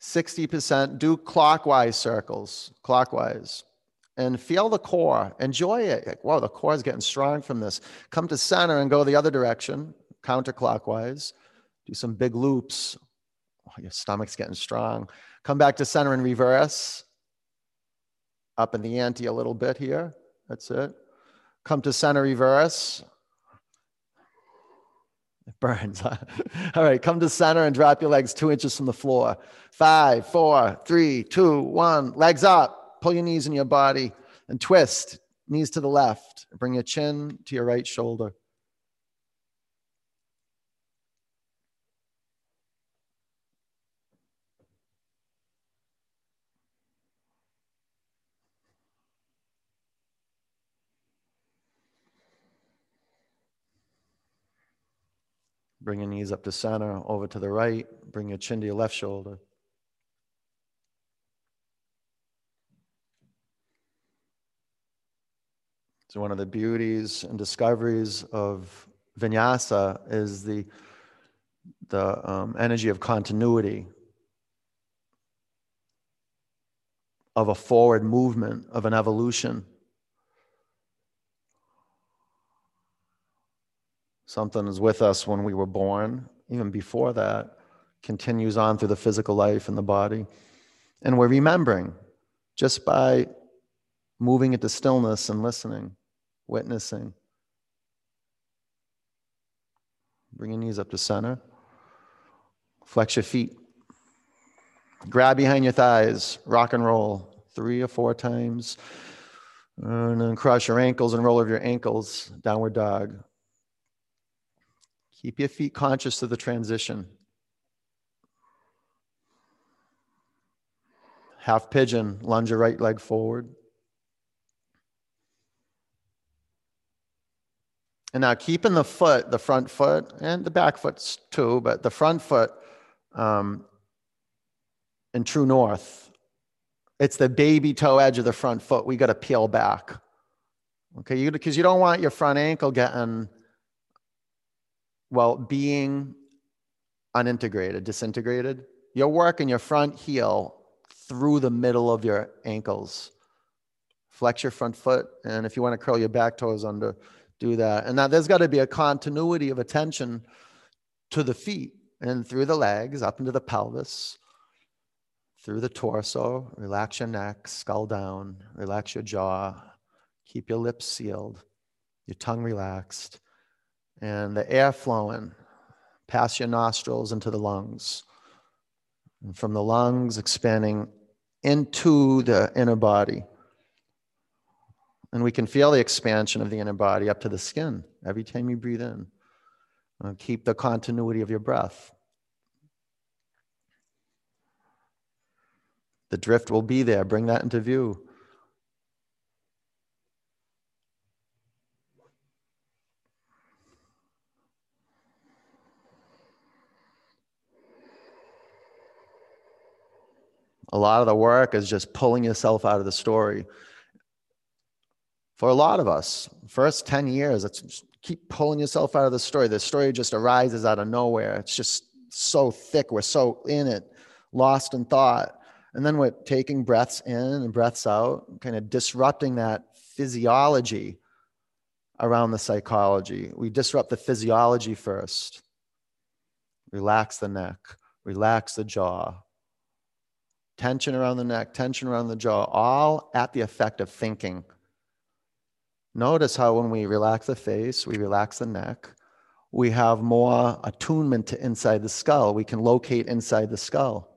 60%. Do clockwise circles, clockwise. And feel the core. Enjoy it. Like, whoa, the core is getting strong from this. Come to center and go the other direction, counterclockwise. Do some big loops. Oh, your stomach's getting strong. Come back to center and reverse. Up in the ante a little bit here. That's it. Come to center, reverse. It burns. All right, come to center and drop your legs two inches from the floor. Five, four, three, two, one. Legs up. Pull your knees in your body and twist. Knees to the left. Bring your chin to your right shoulder. Bring your knees up to center, over to the right. Bring your chin to your left shoulder. So, one of the beauties and discoveries of vinyasa is the, the um, energy of continuity, of a forward movement, of an evolution. Something is with us when we were born, even before that, continues on through the physical life and the body. And we're remembering just by moving into stillness and listening, witnessing. Bring your knees up to center. Flex your feet. Grab behind your thighs. Rock and roll three or four times. And then cross your ankles and roll over your ankles. Downward dog. Keep your feet conscious of the transition. Half pigeon, lunge your right leg forward. And now keeping the foot, the front foot, and the back foot too, but the front foot um, in true north, it's the baby toe edge of the front foot. We got to peel back. Okay, because you, you don't want your front ankle getting well, being unintegrated, disintegrated, you're working your front heel through the middle of your ankles. Flex your front foot, and if you want to curl your back toes under, do that. And now there's got to be a continuity of attention to the feet and through the legs, up into the pelvis, through the torso. Relax your neck, skull down, relax your jaw, keep your lips sealed, your tongue relaxed and the air flowing past your nostrils into the lungs. And from the lungs expanding into the inner body. And we can feel the expansion of the inner body up to the skin every time you breathe in. And keep the continuity of your breath. The drift will be there. Bring that into view. A lot of the work is just pulling yourself out of the story. For a lot of us, first 10 years, it's keep pulling yourself out of the story. The story just arises out of nowhere. It's just so thick. We're so in it, lost in thought. And then we're taking breaths in and breaths out, kind of disrupting that physiology around the psychology. We disrupt the physiology first. Relax the neck, relax the jaw. Tension around the neck, tension around the jaw, all at the effect of thinking. Notice how when we relax the face, we relax the neck, we have more attunement to inside the skull. We can locate inside the skull.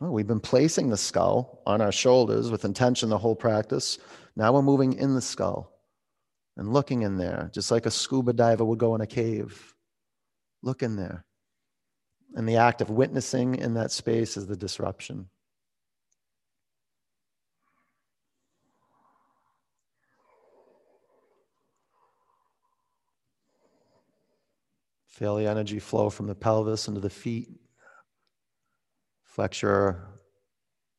Well, we've been placing the skull on our shoulders with intention the whole practice. Now we're moving in the skull and looking in there, just like a scuba diver would go in a cave. Look in there. And the act of witnessing in that space is the disruption. Feel the energy flow from the pelvis into the feet. Flex your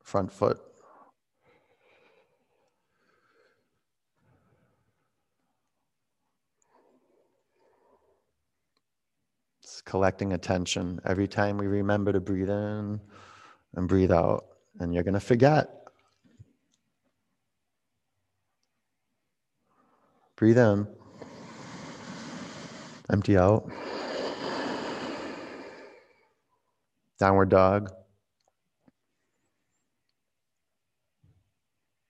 front foot. It's collecting attention every time we remember to breathe in and breathe out. And you're going to forget. Breathe in, empty out. Downward dog.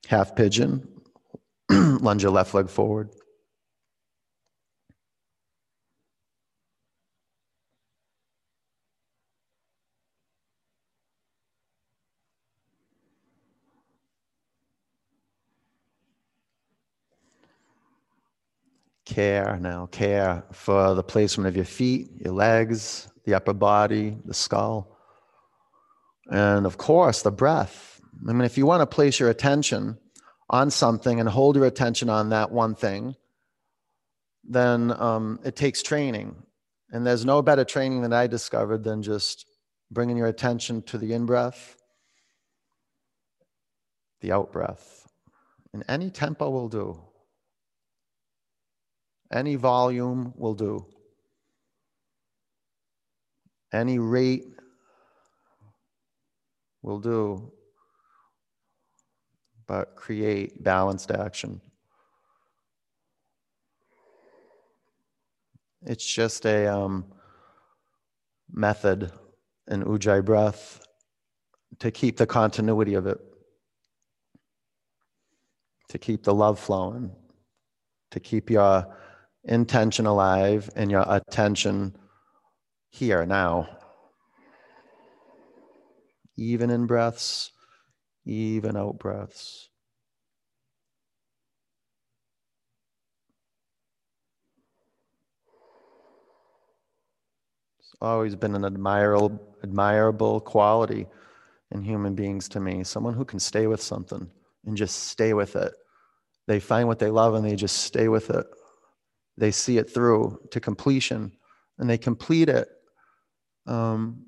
Half pigeon. Lunge your left leg forward. Care now, care for the placement of your feet, your legs, the upper body, the skull. And of course, the breath. I mean, if you want to place your attention on something and hold your attention on that one thing, then um, it takes training. And there's no better training that I discovered than just bringing your attention to the in breath, the out breath. And any tempo will do, any volume will do, any rate will do, but create balanced action. It's just a um, method in Ujjayi breath to keep the continuity of it, to keep the love flowing, to keep your intention alive and your attention here now even in breaths, even out breaths. It's always been an admirable, admirable quality in human beings to me. Someone who can stay with something and just stay with it. They find what they love and they just stay with it. They see it through to completion and they complete it um,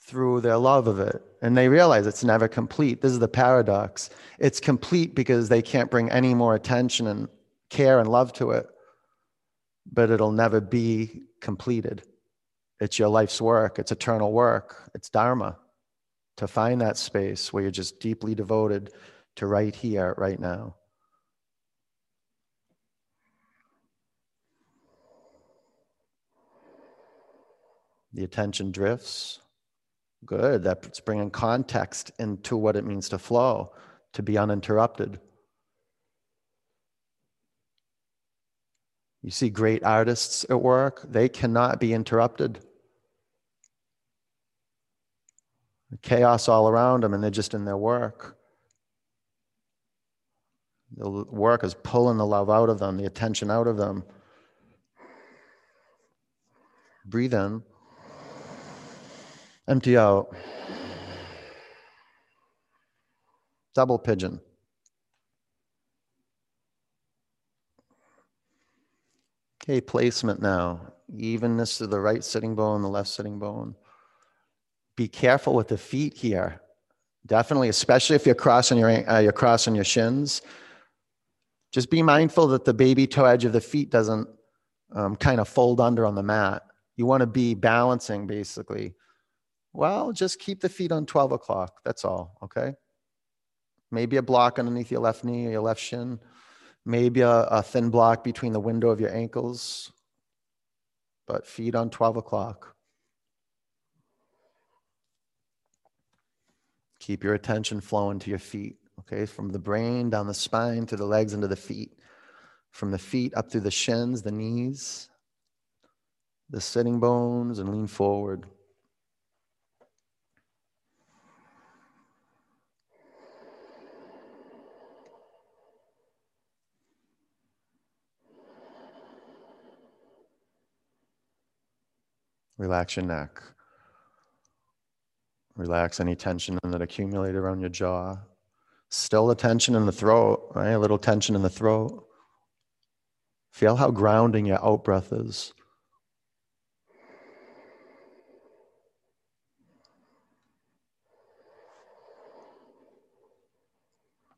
through their love of it. And they realize it's never complete. This is the paradox. It's complete because they can't bring any more attention and care and love to it, but it'll never be completed. It's your life's work, it's eternal work, it's Dharma to find that space where you're just deeply devoted to right here, right now. The attention drifts. Good. That's bringing context into what it means to flow, to be uninterrupted. You see great artists at work, they cannot be interrupted. Chaos all around them, and they're just in their work. The work is pulling the love out of them, the attention out of them. Breathe in. Empty out. Double pigeon. Okay, placement now. Evenness to the right sitting bone, the left sitting bone. be careful with the feet here. Definitely, especially if you're crossing your, uh, you're crossing your shins. Just be mindful that the baby toe edge of the feet doesn't um, kind of fold under on the mat. You want to be balancing basically. Well, just keep the feet on 12 o'clock. That's all. Okay. Maybe a block underneath your left knee or your left shin. Maybe a, a thin block between the window of your ankles. But feet on 12 o'clock. Keep your attention flowing to your feet, okay? From the brain down the spine to the legs into the feet. From the feet up through the shins, the knees, the sitting bones, and lean forward. Relax your neck. Relax any tension that accumulated around your jaw. Still the tension in the throat, right? A little tension in the throat. Feel how grounding your out breath is.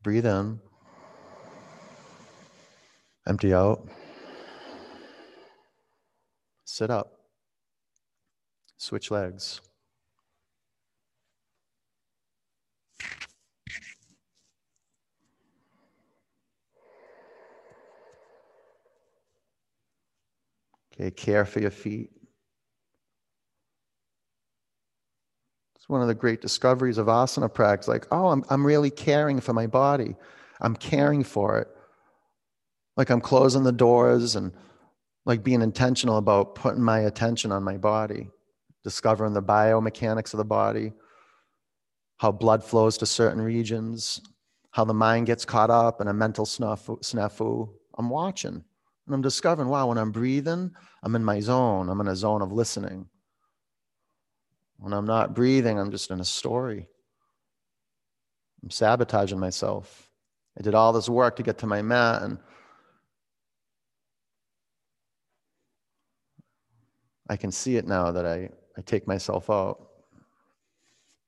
Breathe in. Empty out. Sit up. Switch legs. Okay, care for your feet. It's one of the great discoveries of asana practice. Like, oh, I'm, I'm really caring for my body. I'm caring for it. Like I'm closing the doors and like being intentional about putting my attention on my body, discovering the biomechanics of the body, how blood flows to certain regions, how the mind gets caught up in a mental snafu. I'm watching. And I'm discovering, wow, when I'm breathing, I'm in my zone. I'm in a zone of listening. When I'm not breathing, I'm just in a story. I'm sabotaging myself. I did all this work to get to my mat and I can see it now that I, I take myself out.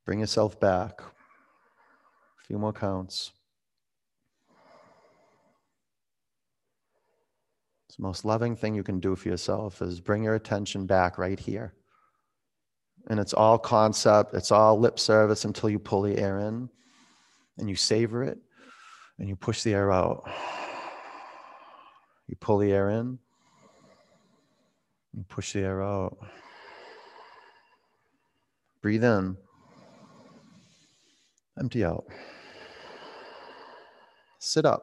Bring yourself back. A few more counts. the most loving thing you can do for yourself is bring your attention back right here. And it's all concept, it's all lip service until you pull the air in and you savor it and you push the air out. You pull the air in, you push the air out. Breathe in, empty out. Sit up,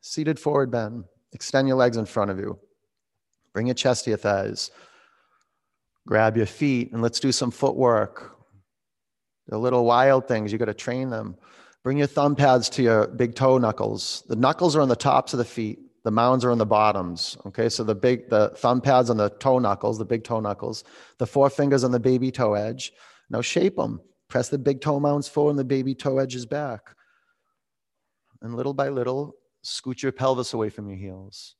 seated forward bend. Extend your legs in front of you. Bring your chest to your thighs. Grab your feet and let's do some footwork. The little wild things, you got to train them. Bring your thumb pads to your big toe knuckles. The knuckles are on the tops of the feet. The mounds are on the bottoms. Okay, so the big the thumb pads on the toe knuckles, the big toe knuckles, the four fingers on the baby toe edge. Now shape them. Press the big toe mounds forward and the baby toe edges back. And little by little, Scoot your pelvis away from your heels.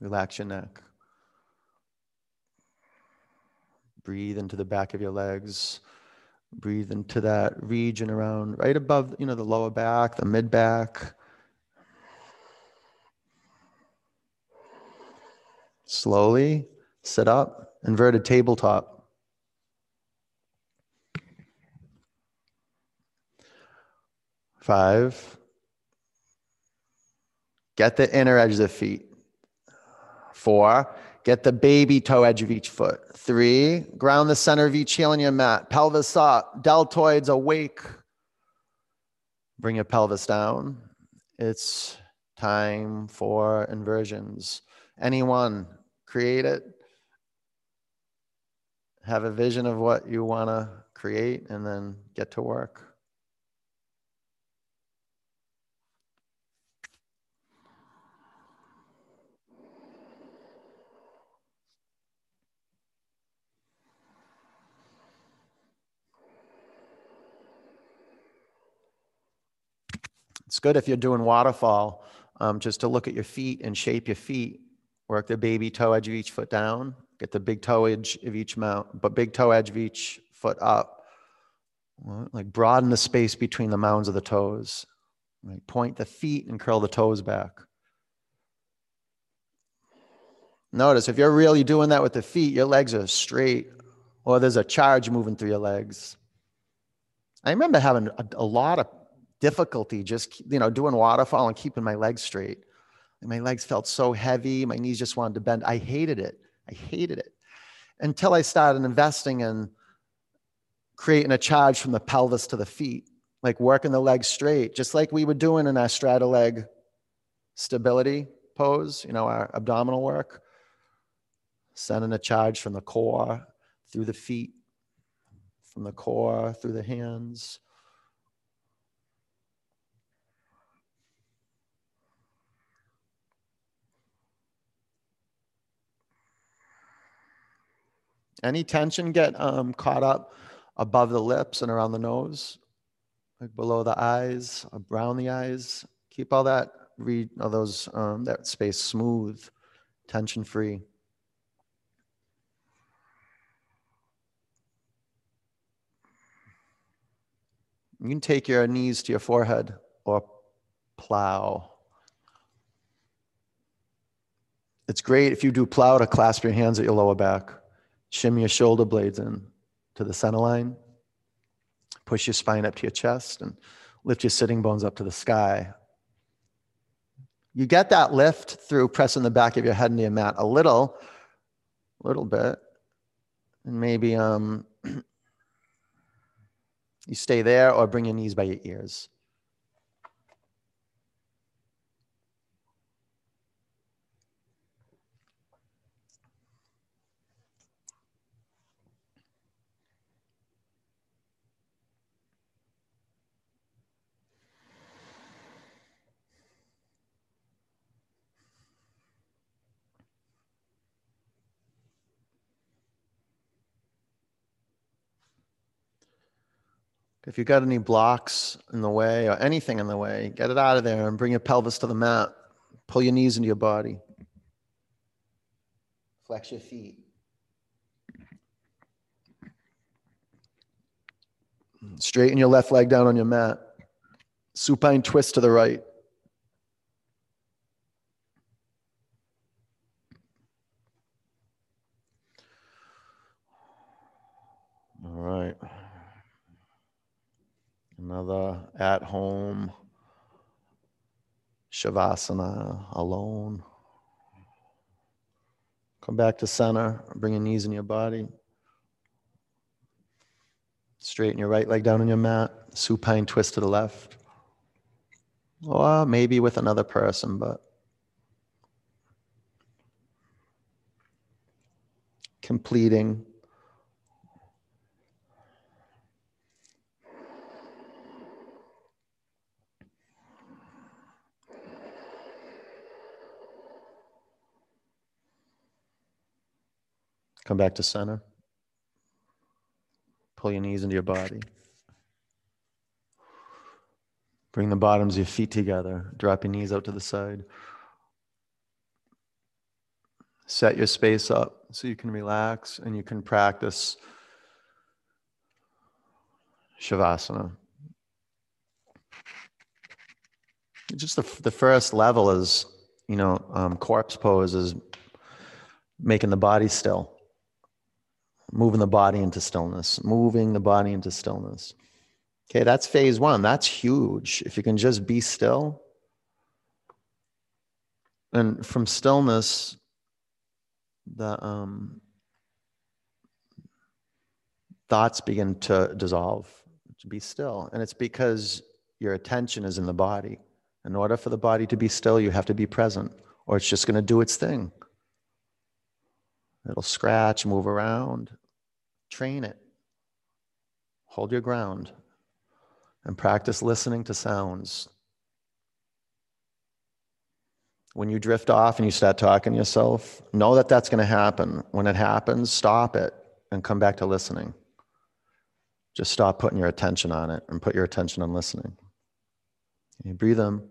Relax your neck. Breathe into the back of your legs. Breathe into that region around right above, you know, the lower back, the mid back. Slowly sit up, inverted tabletop. Five. Get the inner edge of the feet. Four. Get the baby toe edge of each foot. Three. Ground the center of each heel on your mat. Pelvis up. Deltoids awake. Bring your pelvis down. It's time for inversions. Anyone, create it. Have a vision of what you want to create and then get to work. It's good if you're doing waterfall, um, just to look at your feet and shape your feet. Work the baby toe edge of each foot down. Get the big toe edge of each mount, but big toe edge of each foot up. Like broaden the space between the mounds of the toes. Right? Point the feet and curl the toes back. Notice if you're really doing that with the feet, your legs are straight, or there's a charge moving through your legs. I remember having a, a lot of difficulty just you know doing waterfall and keeping my legs straight. My legs felt so heavy, my knees just wanted to bend. I hated it. I hated it until I started investing in creating a charge from the pelvis to the feet, like working the legs straight, just like we were doing in our straddle leg stability pose, you know, our abdominal work. Sending a charge from the core through the feet, from the core through the hands. Any tension get um, caught up above the lips and around the nose, like below the eyes, around the eyes. Keep all that read all those um, that space smooth, tension free. You can take your knees to your forehead or plow. It's great if you do plow to clasp your hands at your lower back. Shimmy your shoulder blades in to the center line. Push your spine up to your chest and lift your sitting bones up to the sky. You get that lift through pressing the back of your head into your mat a little, a little bit. And maybe um, you stay there or bring your knees by your ears. If you've got any blocks in the way or anything in the way, get it out of there and bring your pelvis to the mat. Pull your knees into your body. Flex your feet. Straighten your left leg down on your mat. Supine twist to the right. All right. Another at home Shavasana alone. Come back to center, bring your knees in your body. Straighten your right leg down on your mat, supine twist to the left. Or maybe with another person, but completing Come back to center. Pull your knees into your body. Bring the bottoms of your feet together. Drop your knees out to the side. Set your space up so you can relax and you can practice Shavasana. Just the, the first level is, you know, um, corpse pose is making the body still moving the body into stillness, moving the body into stillness. Okay, that's phase one. That's huge. If you can just be still. And from stillness, the um, thoughts begin to dissolve, to be still. And it's because your attention is in the body. In order for the body to be still, you have to be present, or it's just going to do its thing. It'll scratch, move around. Train it. Hold your ground and practice listening to sounds. When you drift off and you start talking to yourself, know that that's going to happen. When it happens, stop it and come back to listening. Just stop putting your attention on it and put your attention on listening. You breathe in,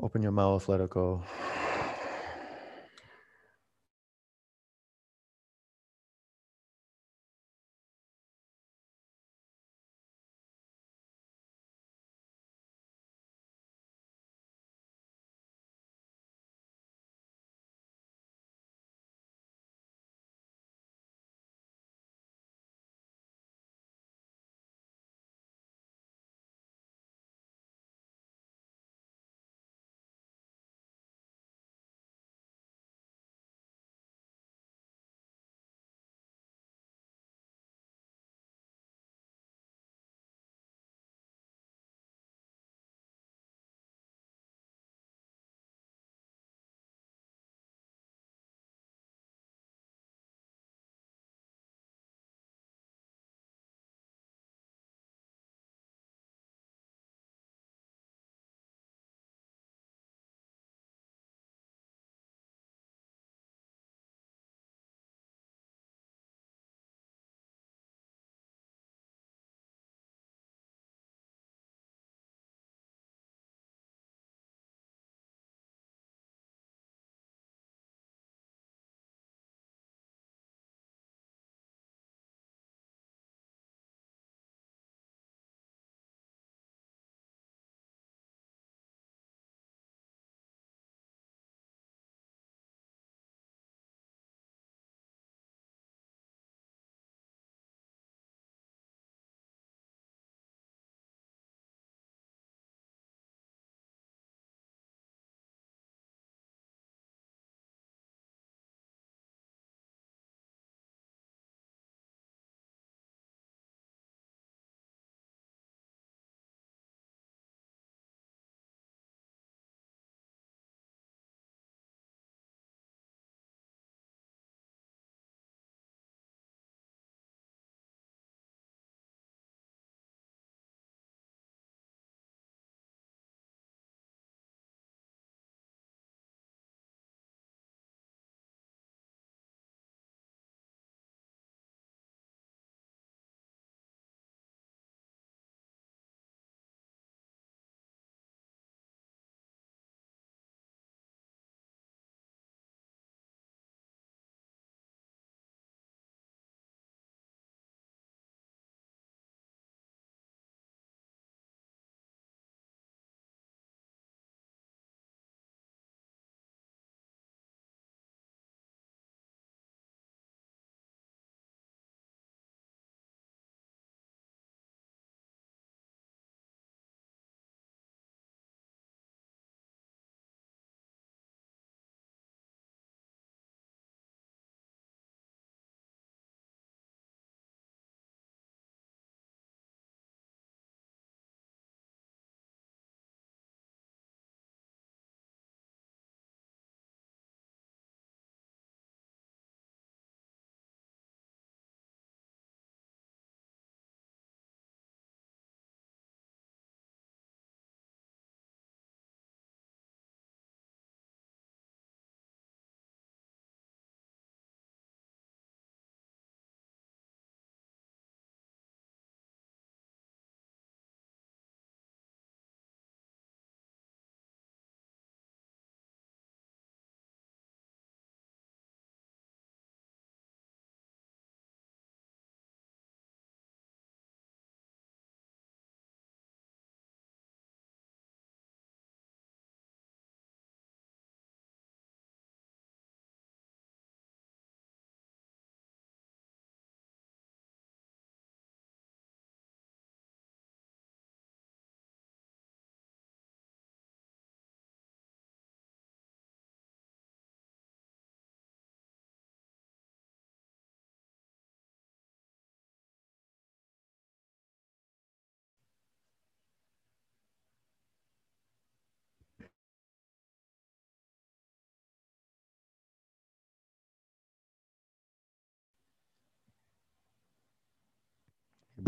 open your mouth, let it go.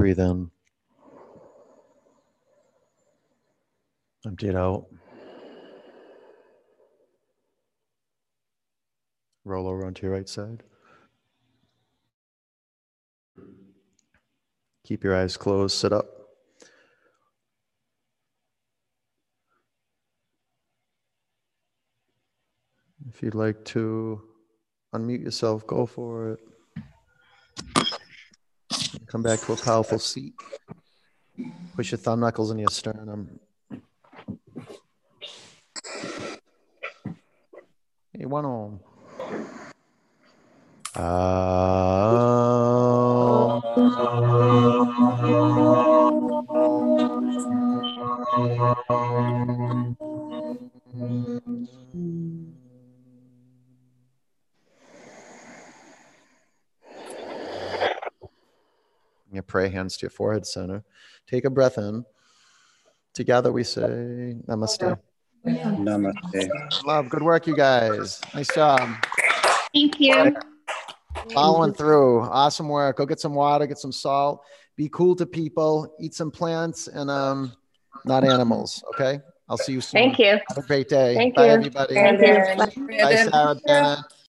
Breathe in. Empty it out. Roll over onto your right side. Keep your eyes closed, sit up. If you'd like to unmute yourself, go for it. Come back to a powerful seat. Push your thumb knuckles in your sternum. Hey, one on. You pray hands to your forehead center. Take a breath in. Together we say namaste. Namaste. Love, good work, you guys. Nice job. Thank you. Following through. Awesome work. Go get some water, get some salt. Be cool to people. Eat some plants and um, not animals. Okay. I'll see you soon. Thank you. Have a great day. Thank Bye, you. everybody. Thank you. Bye, Sarah. Dana.